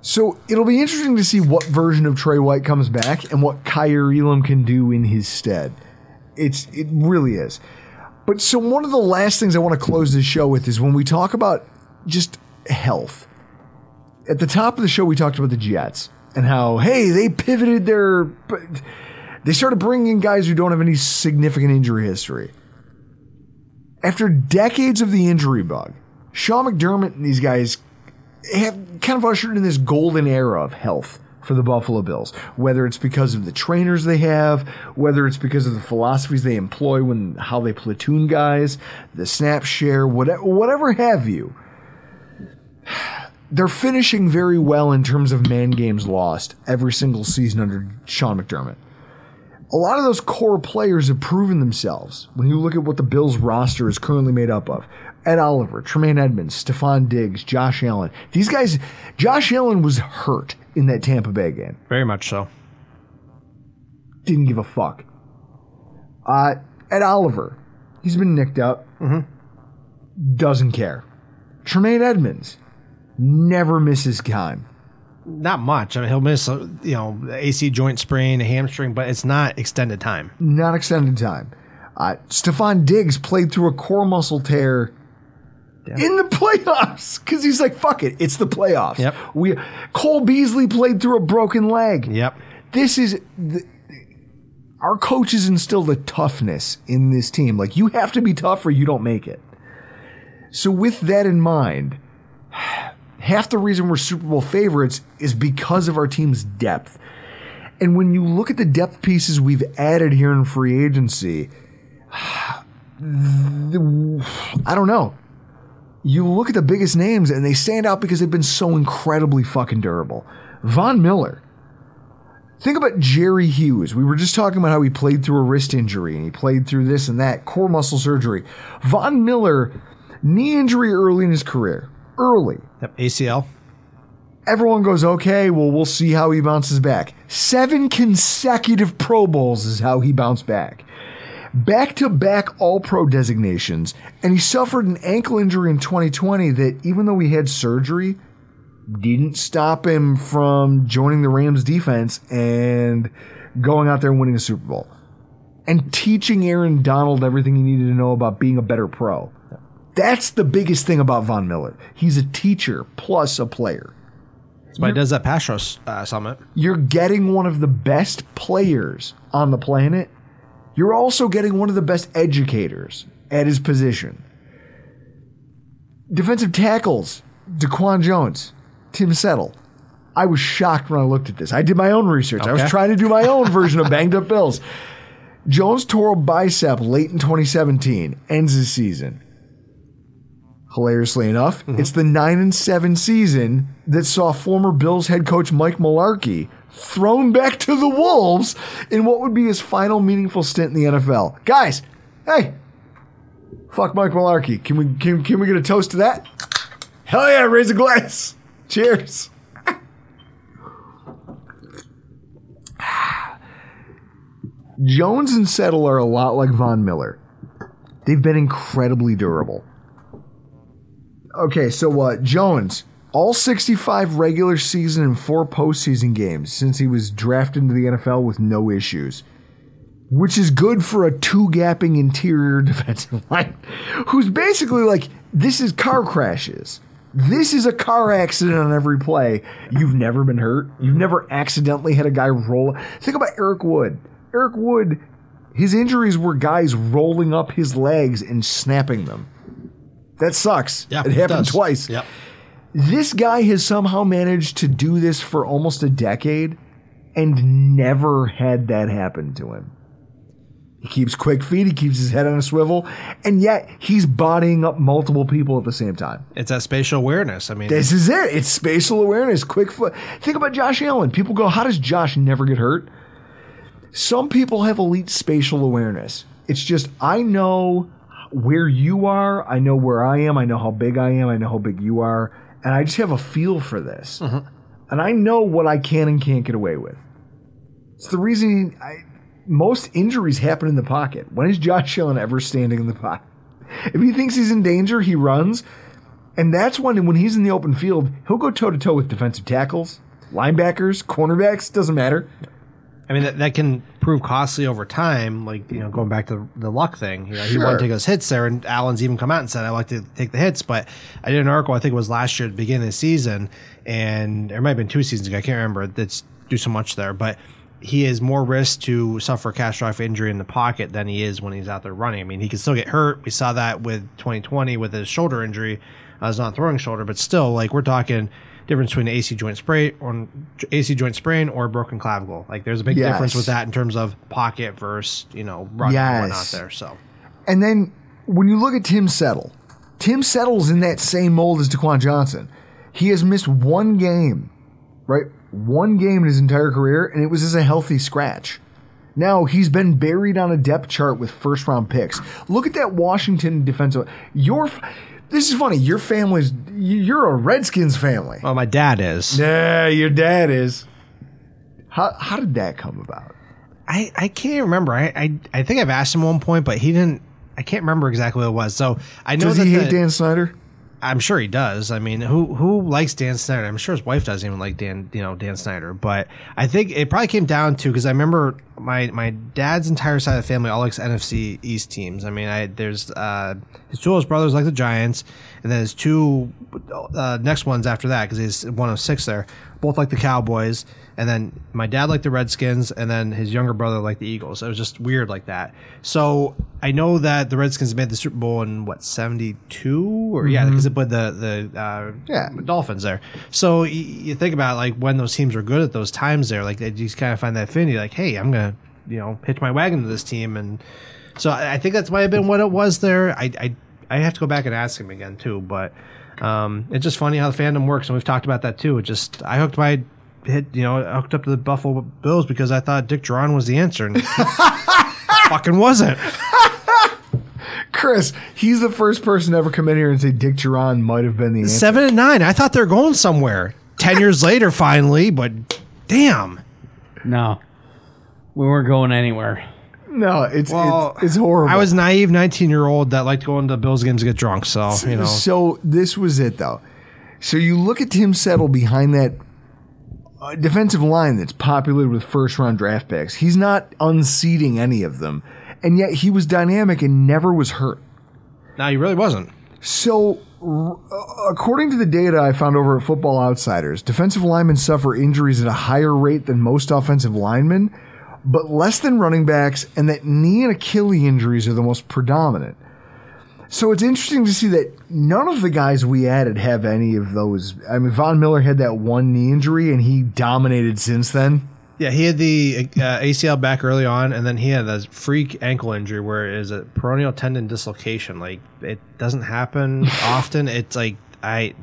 So it'll be interesting to see what version of Tre White comes back and what Kaiir Elam can do in his stead. It's it really is. But so one of the last things I want to close this show with is when we talk about just health. At the top of the show, we talked about the Jets and how hey they pivoted their, they started bringing in guys who don't have any significant injury history. After decades of the injury bug, Sean McDermott and these guys have kind of ushered in this golden era of health for the Buffalo Bills. Whether it's because of the trainers they have, whether it's because of the philosophies they employ when how they platoon guys, the snap share, whatever, whatever have you. They're finishing very well in terms of man games lost every single season under Sean McDermott. A lot of those core players have proven themselves when you look at what the Bills roster is currently made up of. Ed Oliver, Tremaine Edmunds, Stefon Diggs, Josh Allen. These guys, Josh Allen was hurt in that Tampa Bay game. Very much so. Didn't give a fuck. Uh, Ed Oliver, he's been nicked up. Doesn't care. Tremaine Edmunds never misses time. Not much. I mean, he'll miss, uh, you know, AC joint sprain, a hamstring, but it's not extended time. Not extended time. Uh, Stefon Diggs played through a core muscle tear in the playoffs because he's like, "Fuck it, it's the playoffs." Yep. We Cole Beasley played through a broken leg. Yep. This is the, our coaches instilled the toughness in this team. Like you have to be tough or you don't make it. So with that in mind, half the reason we're Super Bowl favorites is because of our team's depth. And when you look at the depth pieces we've added here in free agency, I don't know. You look at the biggest names and they stand out because they've been so incredibly fucking durable. Von Miller. Think about Jerry Hughes. We were just talking about how he played through a wrist injury and he played through this and that, core muscle surgery. Von Miller, knee injury early in his career. Early. Yep, ACL. Everyone goes, okay, well, we'll see how he bounces back. Seven consecutive Pro Bowls is how he bounced back. Back to back All Pro designations. And he suffered an ankle injury in 2020 that, even though he had surgery, didn't stop him from joining the Rams defense and going out there and winning a Super Bowl. And teaching Aaron Donald everything he needed to know about being a better pro. That's the biggest thing about Von Miller. He's a teacher plus a player. That's why he does that pass rush uh, summit. You're getting one of the best players on the planet. You're also getting one of the best educators at his position. Defensive tackles, Daquan Jones, Tim Settle. I was shocked when I looked at this. I did my own research. I was trying to do my own version of banged up Bills. Jones tore a bicep late in 2017, ends his season. Hilariously enough, mm-hmm. it's the 9 and 7 season that saw former Bills head coach Mike Mularkey thrown back to the Wolves in what would be his final meaningful stint in the NFL. Guys, hey, fuck Mike Mularkey. Can we can, can we get a toast to that? Hell yeah, raise a glass. Cheers. Jones and Settle are a lot like Von Miller. They've been incredibly durable. Okay, so uh, Jones, all 65 regular season and four postseason games since he was drafted into the NFL with no issues, which is good for a two gapping interior defensive line who's basically like, this is car crashes. This is a car accident on every play. You've never been hurt. You've never accidentally had a guy roll. Think about Eric Wood. Eric Wood, his injuries were guys rolling up his legs and snapping them. That sucks. Yeah, it happened does. twice. Yep. This guy has somehow managed to do this for almost a decade and never had that happen to him. He keeps quick feet, he keeps his head on a swivel, and yet he's bodying up multiple people at the same time. It's that spatial awareness. I mean, This is it. It's spatial awareness, quick foot. Think about Josh Allen. People go, how does Josh never get hurt? Some people have elite spatial awareness. It's just, I know where you are, I know where I am, I know how big I am, I know how big you are, and I just have a feel for this. Mm-hmm. And I know what I can and can't get away with. It's the reason I, most injuries happen in the pocket. When is Josh Allen ever standing in the pocket? If he thinks he's in danger, he runs. And that's when, when he's in the open field, he'll go toe to toe with defensive tackles, linebackers, cornerbacks, doesn't matter. I mean, that, that can prove costly over time. Like, you know, going back to the luck thing, you know, he Sure. wanted to take those hits there, and Allen's even come out and said, I like to take the hits. But I did an article, I think it was last year at the beginning of the season, and it might have been two seasons ago, I can't remember. That's do so much there. But he is more risk to suffer a catastrophic injury in the pocket than he is when he's out there running. I mean, he can still get hurt. We saw that with 2020 with his shoulder injury. Uh, it's not throwing shoulder, but still, like, we're talking difference between AC joint sprain or AC joint sprain or a broken clavicle. Like there's a big Yes. difference with that in terms of pocket versus you know running Yes. and whatnot there. So And then when you look at Tim Settle, Tim Settle's in that same mold as DeQuan Johnson. He has missed one game, right? One game in his entire career, and it was as a healthy scratch. Now he's been buried on a depth chart with first round picks. Look at that Washington defensive. Your, this is funny. Your family's you're a Redskins family. well, my dad is. Yeah, your dad is. How how did that come about? I I can't remember. I, I I think I've asked him one point, but he didn't. I can't remember exactly what it was. So I know Does that he the- Dan Snyder? I'm sure he does. I mean, who who likes Dan Snyder? I'm sure his wife doesn't even like Dan, you know, Dan Snyder. But I think it probably came down to because I remember my my dad's entire side of the family all likes NFC East teams. I mean, I there's uh, his two oldest brothers like the Giants, and then his two uh, next ones after that because he's one of six there. Both like the Cowboys, and then my dad liked the Redskins, and then his younger brother liked the Eagles. It was just weird like that. So I know that the Redskins made the Super Bowl in what seventy two or yeah, because it put the the uh, Yeah. Dolphins there. So y- you think about like when those teams were good at those times there, like they just kind of find that affinity. Like, hey, I'm gonna you know hitch my wagon to this team, and so I, I think that's might have been what it was there. I I I have to go back and ask him again too, but um, it's just funny how the fandom works, and we've talked about that too. It just I hooked my hit, you know, I hooked up to the Buffalo Bills because I thought Dick Jauron was the answer, and fucking wasn't. Chris, he's the first person to ever come in here and say Dick Jauron might have been the answer. Seven and nine. I thought they were going somewhere. Ten years later, finally, but damn. No, we weren't going anywhere. No, it's Well, it's, it's horrible. I was naive nineteen year old that liked going to Bills games to get drunk. So you know, So this was it, though. So you look at Tim Settle behind that uh, defensive line that's popular with first round draft picks. He's not unseating any of them, and yet he was dynamic and never was hurt. no, he really wasn't. So, r- uh, according to the data I found over at Football Outsiders, defensive linemen suffer injuries at a higher rate than most offensive linemen, but less than running backs, and that knee and Achilles injuries are the most predominant. So it's interesting to see that none of the guys we added have any of those. I mean, Von Miller had that one knee injury, and he dominated since then. Yeah, he had the uh, ACL back early on, and then he had this freak ankle injury where it is a peroneal tendon dislocation. Like it doesn't happen often. It's like I.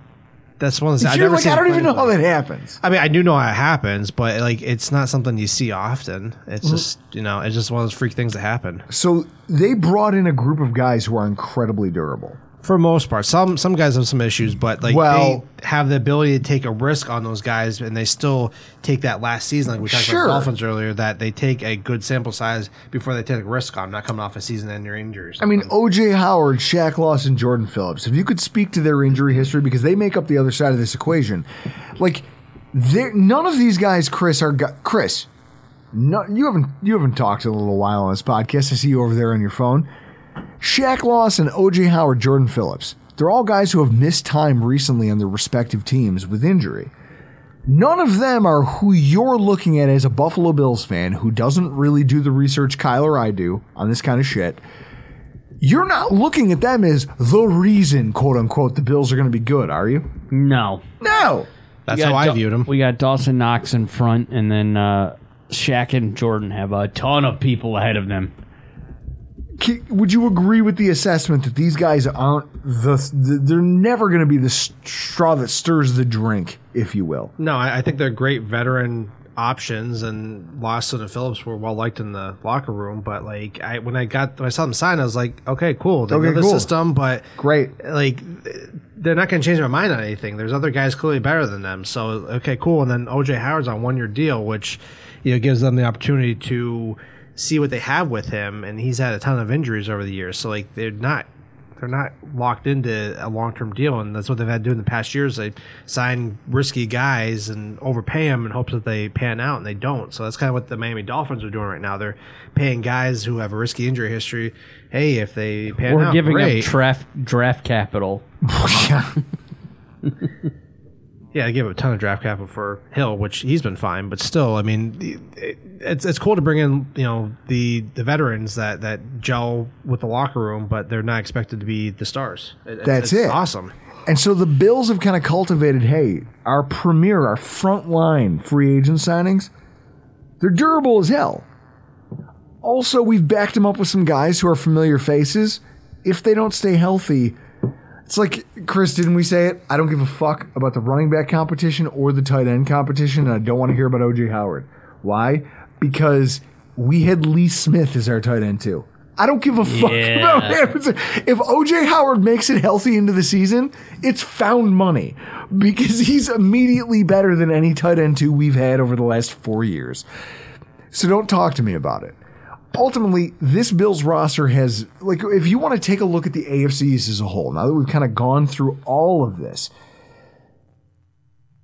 That's one of the. things. I've never like, seen I don't even know how that happens. I mean, I do know how it happens, but like it's not something you see often. It's Mm-hmm. just you know, it's just one of those freak things that happen. So they brought in a group of guys who are incredibly durable. For most part, some some guys have some issues, but like Well- they have the ability to take a risk on those guys, and they still take that last season. Like we talked Sure. about the Dolphins earlier, that they take a good sample size before they take a risk on, not coming off a season-ending injury. or I mean. OJ Howard, Shaq Lawson, Jordan Phillips. If you could speak to their injury history, because they make up the other side of this equation, like none of these guys, Chris, are Chris. No, you haven't you haven't talked in a little while on this podcast. I see you over there on your phone. Shaq Lawson, OJ Howard, Jordan Phillips. They're all guys who have missed time recently on their respective teams with injury. None of them are who you're looking at as a Buffalo Bills fan who doesn't really do the research Kyle or I do on this kind of shit you're not looking at them as the reason, quote unquote, the Bills are going to be good, are you? No, No. that's how I Daw- viewed him. We got Dawson Knox in front, and then uh, Shaq and Jordan have a ton of people ahead of them. Would you agree with the assessment that these guys aren't the, the they're never going to be the straw that stirs the drink, if you will? No, I, I think they're great veteran options, and Lawson and Phillips were well liked in the locker room. But like, I when I got when I saw them sign, I was like, okay, cool. They Okay, know the cool. system, but Great. like they're not going to change my mind on anything. There's other guys clearly better than them. So okay, cool. And then OJ Howard's on one year deal, which you know gives them the opportunity to see what they have with him. And he's had a ton of injuries over the years, so like they're not they're not locked into a long term deal. And that's what they've had to do in the past years. They sign risky guys and overpay them in hopes that they pan out, and they don't. So that's kind of what the Miami Dolphins are doing right now. They're paying guys who have a risky injury history. Hey, if they pan We're out, giving great. up draft draft capital. Yeah, they gave a ton of draft capital for Hill, which he's been fine, but still, I mean, it's it's cool to bring in you know the the veterans that that gel with the locker room, but they're not expected to be the stars. It- That's it. Awesome. And so the Bills have kind of cultivated, hey, our premier, our front line free agent signings, they're durable as hell. Also, we've backed them up with some guys who are familiar faces. If they don't stay healthy, it's like Chris, didn't we say it? I don't give a fuck about the running back competition or the tight end competition, and I don't want to hear about OJ Howard. Why? Because we had Lee Smith as our tight end too. I don't give a fuck Yeah. about him. If OJ Howard makes it healthy into the season, it's found money because he's immediately better than any tight end two we've had over the last four years. So don't talk to me about it. Ultimately, this Bills roster has, like, if you want to take a look at the AFC as a whole, now that we've kind of gone through all of this,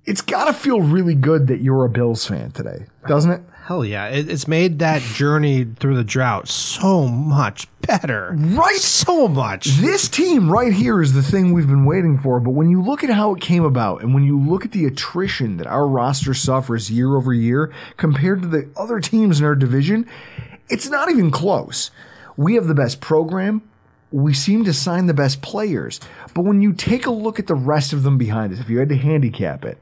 it's got to feel really good that you're a Bills fan today, doesn't it? Hell yeah. It, it's made that journey through the drought so much better. Right? So much. This team right here is the thing we've been waiting for. But when you look at how it came about and when you look at the attrition that our roster suffers year over year compared to the other teams in our division, it's not even close. We have the best program. We seem to sign the best players. But when you take a look at the rest of them behind us, if you had to handicap it,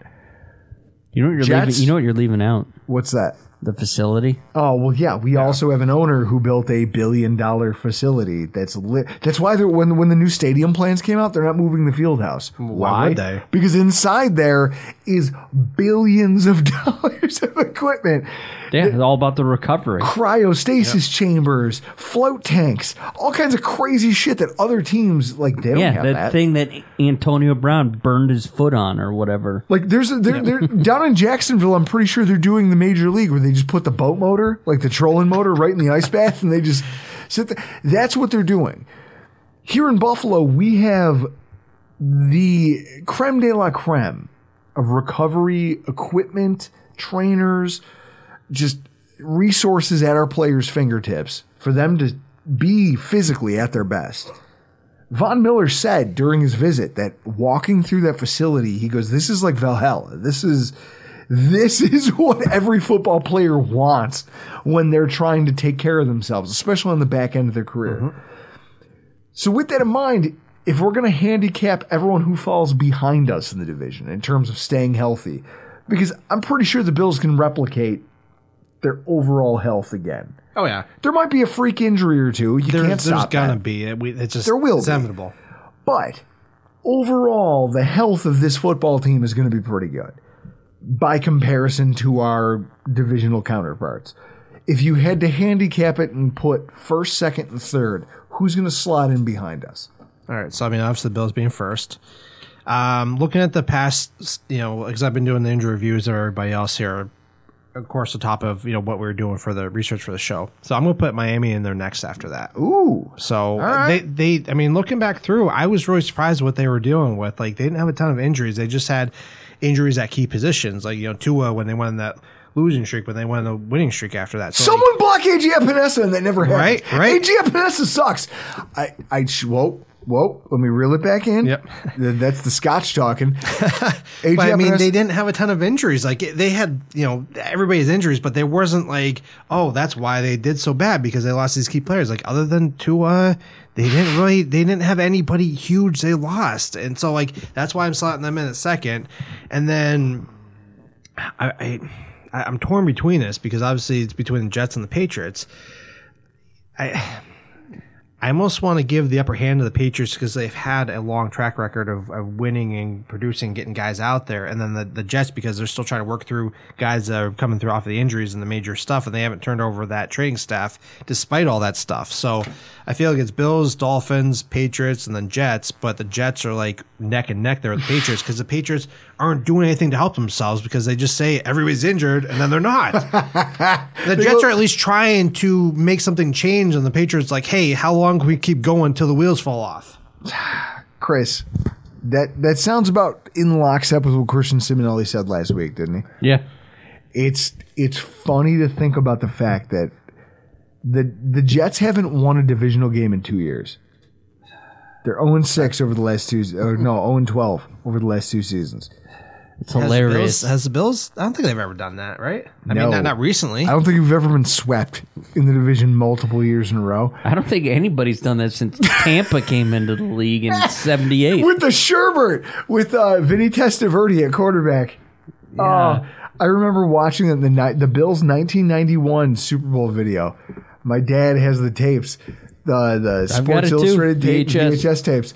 You know what you're Jets? leaving. You know what you're leaving out. what's that? The facility. Oh well, yeah. We also have an owner who built a billion dollar facility. That's lit. That's why they're, when when the new stadium plans came out, they're not moving the field house. Why? would they? Because inside there is billions of dollars of equipment, Yeah, it's all about the recovery. cryostasis chambers, float tanks, all kinds of crazy shit that other teams like they don't Yeah, have that, that. thing that Antonio Brown burned his foot on or whatever. Like there's a, they're, they're down in Jacksonville. I'm pretty sure they're doing the major league where they just put the boat motor, like the trolling motor, right in the ice bath, and they just sit there. That's what they're doing. Here in Buffalo, we have the creme de la creme of recovery equipment, trainers, just resources at our players' fingertips for them to be physically at their best. Von Miller said during his visit that walking through that facility, he goes, "This is like Valhalla. This is this is what every football player wants when they're trying to take care of themselves, especially on the back end of their career." Mm-hmm. So with that in mind, if we're going to handicap everyone who falls behind us in the division in terms of staying healthy, because I'm pretty sure the Bills can replicate their overall health again. Oh, yeah. There might be a freak injury or two. You There, can't stop. there's gonna that. be. It, we, it's just There will it's be. inevitable. But overall, the health of this football team is going to be pretty good by comparison to our divisional counterparts. If you had to handicap it and put first, second, and third, who's going to slot in behind us? All right. So I mean, obviously, the Bills being first. Um, looking at the past, you know, because I've been doing the injury reviews of everybody else here. Of course, on top of you know what we were doing for the research for the show. So I'm gonna put Miami in there next after that. Ooh, So right. they they I mean, looking back through, I was really surprised what they were dealing with. Like they didn't have a ton of injuries. They just had injuries at key positions. Like you know, Tua when they went on that losing streak, but they went on a winning streak after that. So like, Someone block AJ Epenesa, and that never happened. Right, right. AJ Epenesa sucks. I, I, sh- whoa, whoa. Let me reel it back in. Yep. That's the Scotch talking. But I mean, they didn't have a ton of injuries. Like they had, you know, everybody's injuries, but there wasn't like, oh, that's why they did so bad because they lost these key players. Like other than Tua, they didn't really, they didn't have anybody huge they lost, and so like that's why I'm slotting them in at second. And then I, I I'm torn between this because obviously it's between the Jets and the Patriots. I. I almost want to give the upper hand to the Patriots because they've had a long track record of, of winning and producing, getting guys out there, and then the, the Jets because they're still trying to work through guys that are coming through off of the injuries and the major stuff, and they haven't turned over that training staff despite all that stuff. So I feel like it's Bills, Dolphins, Patriots, and then Jets, but the Jets are like neck and neck there with the Patriots because the Patriots aren't doing anything to help themselves because they just say everybody's injured and then they're not. The Jets are at least trying to make something change, and the Patriots like, hey, how long can we keep going till the wheels fall off? Chris, that that sounds about in lockstep with what Christian Simonelli said last week, didn't he? Yeah. It's it's funny to think about the fact that the the Jets haven't won a divisional game in two years. They're 0 6 over the last two, or no, 0 12 over the last two seasons. It's Has the hilarious. Bills, has the Bills? I don't think they've ever done that, right? I No. mean, not, not recently. I don't think we've ever been swept in the division multiple years in a row. I don't think anybody's done that since Tampa came into the league in '78. With the Sherbert, with uh, Vinny Testaverde at quarterback. Oh, I remember watching the, the, ni- the Bills 1991 Super Bowl video. My dad has the tapes, the, the I've got Sports it too, Illustrated tape, VHS. VHS tapes.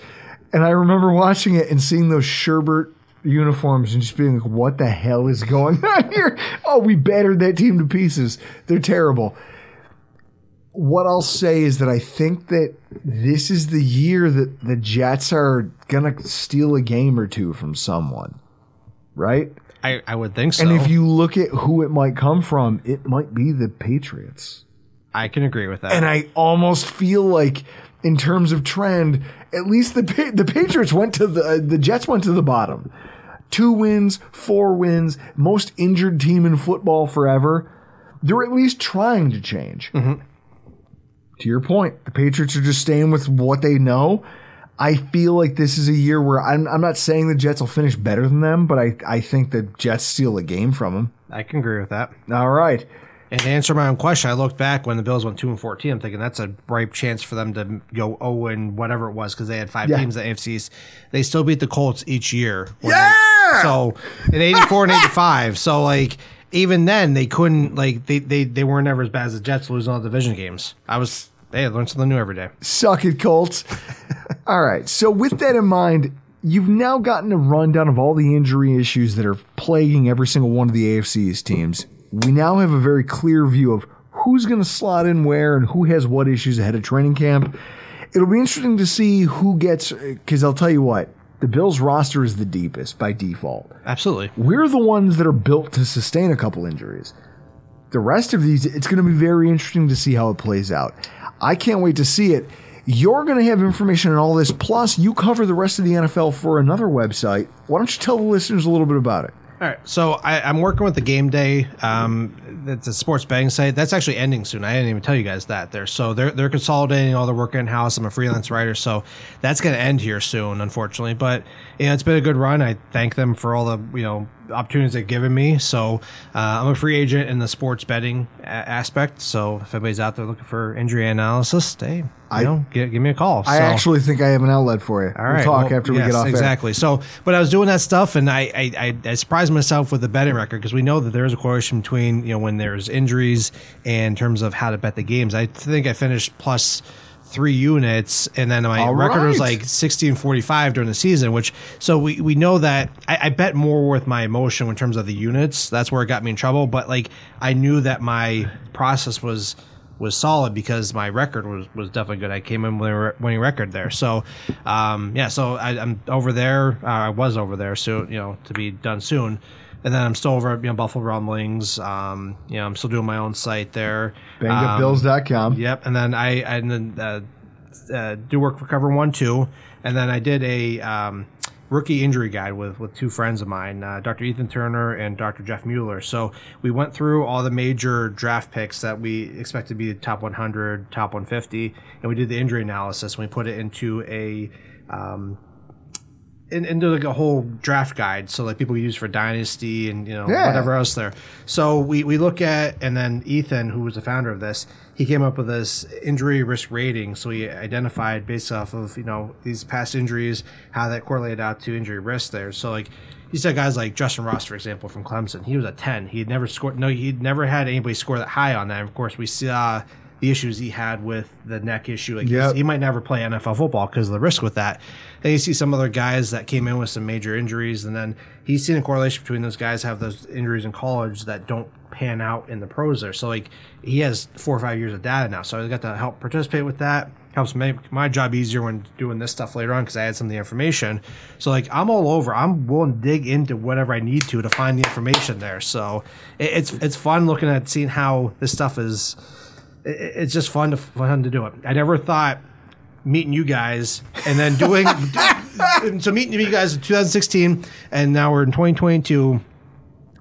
And I remember watching it and seeing those Sherbert uniforms and just being like, what the hell is going on here? Oh, we battered that team to pieces. They're terrible. What I'll say is that I think that this is the year that the Jets are going to steal a game or two from someone, right? I, I would think so. And if you look at who it might come from, it might be the Patriots. I can agree with that. And I almost feel like, in terms of trend, at least the the Patriots went to the uh, the Jets went to the bottom. two wins, four wins, most injured team in football forever. They're at least trying to change. Mm-hmm. To your point, the Patriots are just staying with what they know. I feel like this is a year where I'm, I'm not saying the Jets will finish better than them, but I, I think the Jets steal a game from them. I can agree with that. All right. And to answer my own question, I looked back when the Bills went two and fourteen. I'm thinking that's a ripe chance for them to go zero and whatever it was because they had five Yeah. teams at AFCs. They still beat the Colts each year. Yeah! they- so in '84 and '85, so like even then they couldn't like they they they weren't ever as bad as the Jets losing all the division games. I was they had learned something new every day. Suck it, Colts. all right. So, with that in mind, you've now gotten a rundown of all the injury issues that are plaguing every single one of the AFC's teams. We now have a very clear view of who's going to slot in where and who has what issues ahead of training camp. It'll be interesting to see who gets, because I'll tell you what, the Bills roster is the deepest by default. Absolutely. We're the ones that are built to sustain a couple injuries. The rest of these, it's going to be very interesting to see how it plays out. I can't wait to see it. You're going to have information on all this. Plus, you cover the rest of the NFL for another website. Why don't you tell the listeners a little bit about it? All right, so I, I'm working with the Game Day. Um, it's a sports betting site that's actually ending soon. I didn't even tell you guys that there. So they're they're consolidating all their work in house. I'm a freelance writer, so that's going to end here soon, unfortunately. But yeah, it's been a good run. I thank them for all the you know opportunities they've given me. So uh, I'm a free agent in the sports betting a- aspect. So if anybody's out there looking for injury analysis, hey, you know, give, give me a call. I So- actually think I have an outlet for you. all right. We'll talk well, after we get off air. Exactly. So, but I was doing that stuff, and I I, I, I surprised myself with the betting record because we know that there is a correlation between you know when there's injuries and in terms of how to bet the games. I think I finished plus three units, and then my All record was like sixteen forty five during the season. Which so we we know that I, I bet more with my emotion in terms of the units. That's where it got me in trouble. But like I knew that my process was was solid because my record was, was definitely good. I came in with a winning record there. So, um, yeah, so I, I'm over there. Uh, I was over there soon, you know, to be done soon. And then I'm still over at you know, Buffalo Rumblings. Um, you know, I'm still doing my own site there. Um, Yep. And then I, I and then, uh, uh, do work for Cover One too, and then I did a um, rookie injury guide with with two friends of mine, uh, Dr. Ethan Turner and Dr. Jeff Mueller. So we went through all the major draft picks that we expect to be the top 100, top 150, and we did the injury analysis. And we put it into a um, in, into like a whole draft guide, so like people use for dynasty and you know Yeah. whatever else there. So we we look at and then Ethan, who was the founder of this, he came up with this injury risk rating. So he identified based off of you know these past injuries how that correlated out to injury risk there. So like he said guys like Justyn Ross, for example, from Clemson, he was a ten. He had never scored. No, he'd never had anybody score that high on that. And of course, we saw the issues he had with the neck issue. Like Yep. he might never play NFL football because of the risk with that. Then you see some other guys that came in with some major injuries, and then he's seen a correlation between those guys have those injuries in college that don't pan out in the pros there. So like he has four or five years of data now, so I got to help participate with that. Helps make my job easier when doing this stuff later on because I had some of the information. So like I'm all over. I'm willing to dig into whatever I need to to find the information there. So it, it's it's fun looking at seeing how this stuff is it- it's just fun to fun to do it. I never thought meeting you guys and then doing so meeting you guys in 2016 and now we're in 2022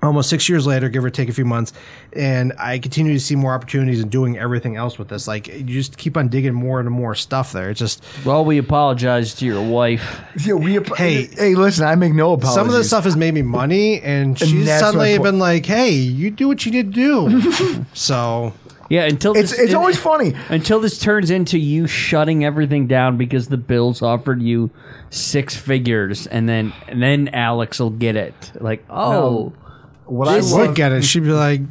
almost six years later give or take a few months and i continue to see more opportunities and doing everything else with this like you just keep on digging more and more stuff there it's just Well, we apologize to your wife. Yeah, we Hey. hey, listen, I make no apologies. some of this stuff has made me money and she's that's suddenly been like hey you do what you need to do so Yeah, until It's this, it's it- always funny. until this turns into you shutting everything down because the Bills offered you six figures, and then and then Alex will get it. Like, oh, What I i love, look at it she'd be like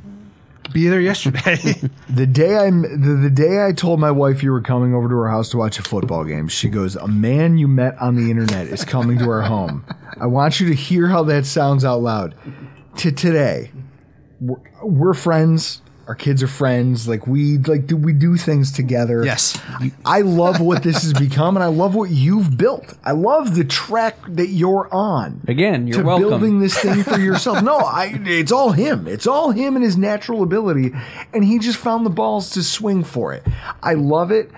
be there yesterday the day I the, the day I told my wife you were coming over to her house to watch a football game, she goes, "A man you met on the internet is coming to our home." I want you to hear how that sounds out loud. To today, we're, we're friends. Our kids are friends. Like we like do we do things together. yes I love what this has become, and I love what you've built. I love the track that you're on. Again, you're to welcome. building this thing for yourself. no, I. It's all him. It's all him and his natural ability, and he just found the balls to swing for it. I love it,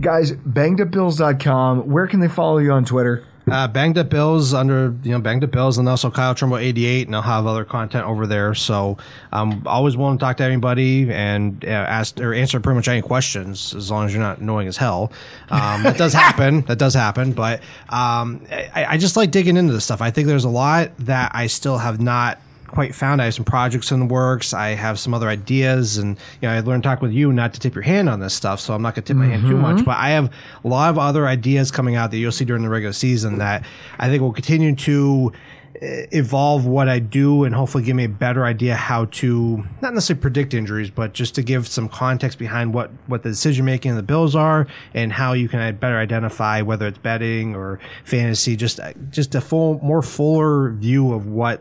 guys. BangedUpBills.com. Where can they follow you on Twitter? Uh, banged up Bills under you know banged up Bills, and also Kyle Trimble eighty eight, and I'll have other content over there. So I'm always willing to talk to anybody and uh, ask or answer pretty much any questions as long as you're not annoying as hell. Um, that does happen. That does happen. But um, I, I just like digging into this stuff. I think there's a lot that I still have not quite found. I have some projects in the works. I have some other ideas, and you know, I learned to talk with you not to tip your hand on this stuff. So I'm not going to tip my hand too much. But I have a lot of other ideas coming out that you'll see during the regular season that I think will continue to eh, evolve what I do and hopefully give me a better idea how to not necessarily predict injuries, but just to give some context behind what what the decision making of the Bills are and how you can better identify whether it's betting or fantasy. Just just a full more fuller view of what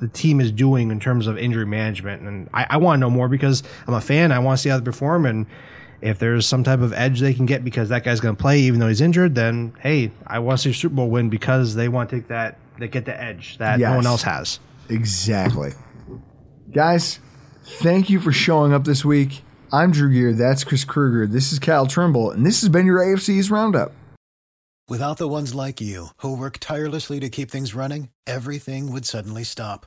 the team is doing in terms of injury management. And I, I want to know more because I'm a fan. I want to see how they perform. And if there's some type of edge they can get because that guy's going to play even though he's injured, then hey, I want to see a Super Bowl win because they want to take that, they get the edge that no one else has. Exactly. Guys, thank you for showing up this week. I'm Drew Gear. That's Chris Kruger. This is Cal Trimble. And this has been your AFC's Roundup. Without the ones like you, who work tirelessly to keep things running, everything would suddenly stop.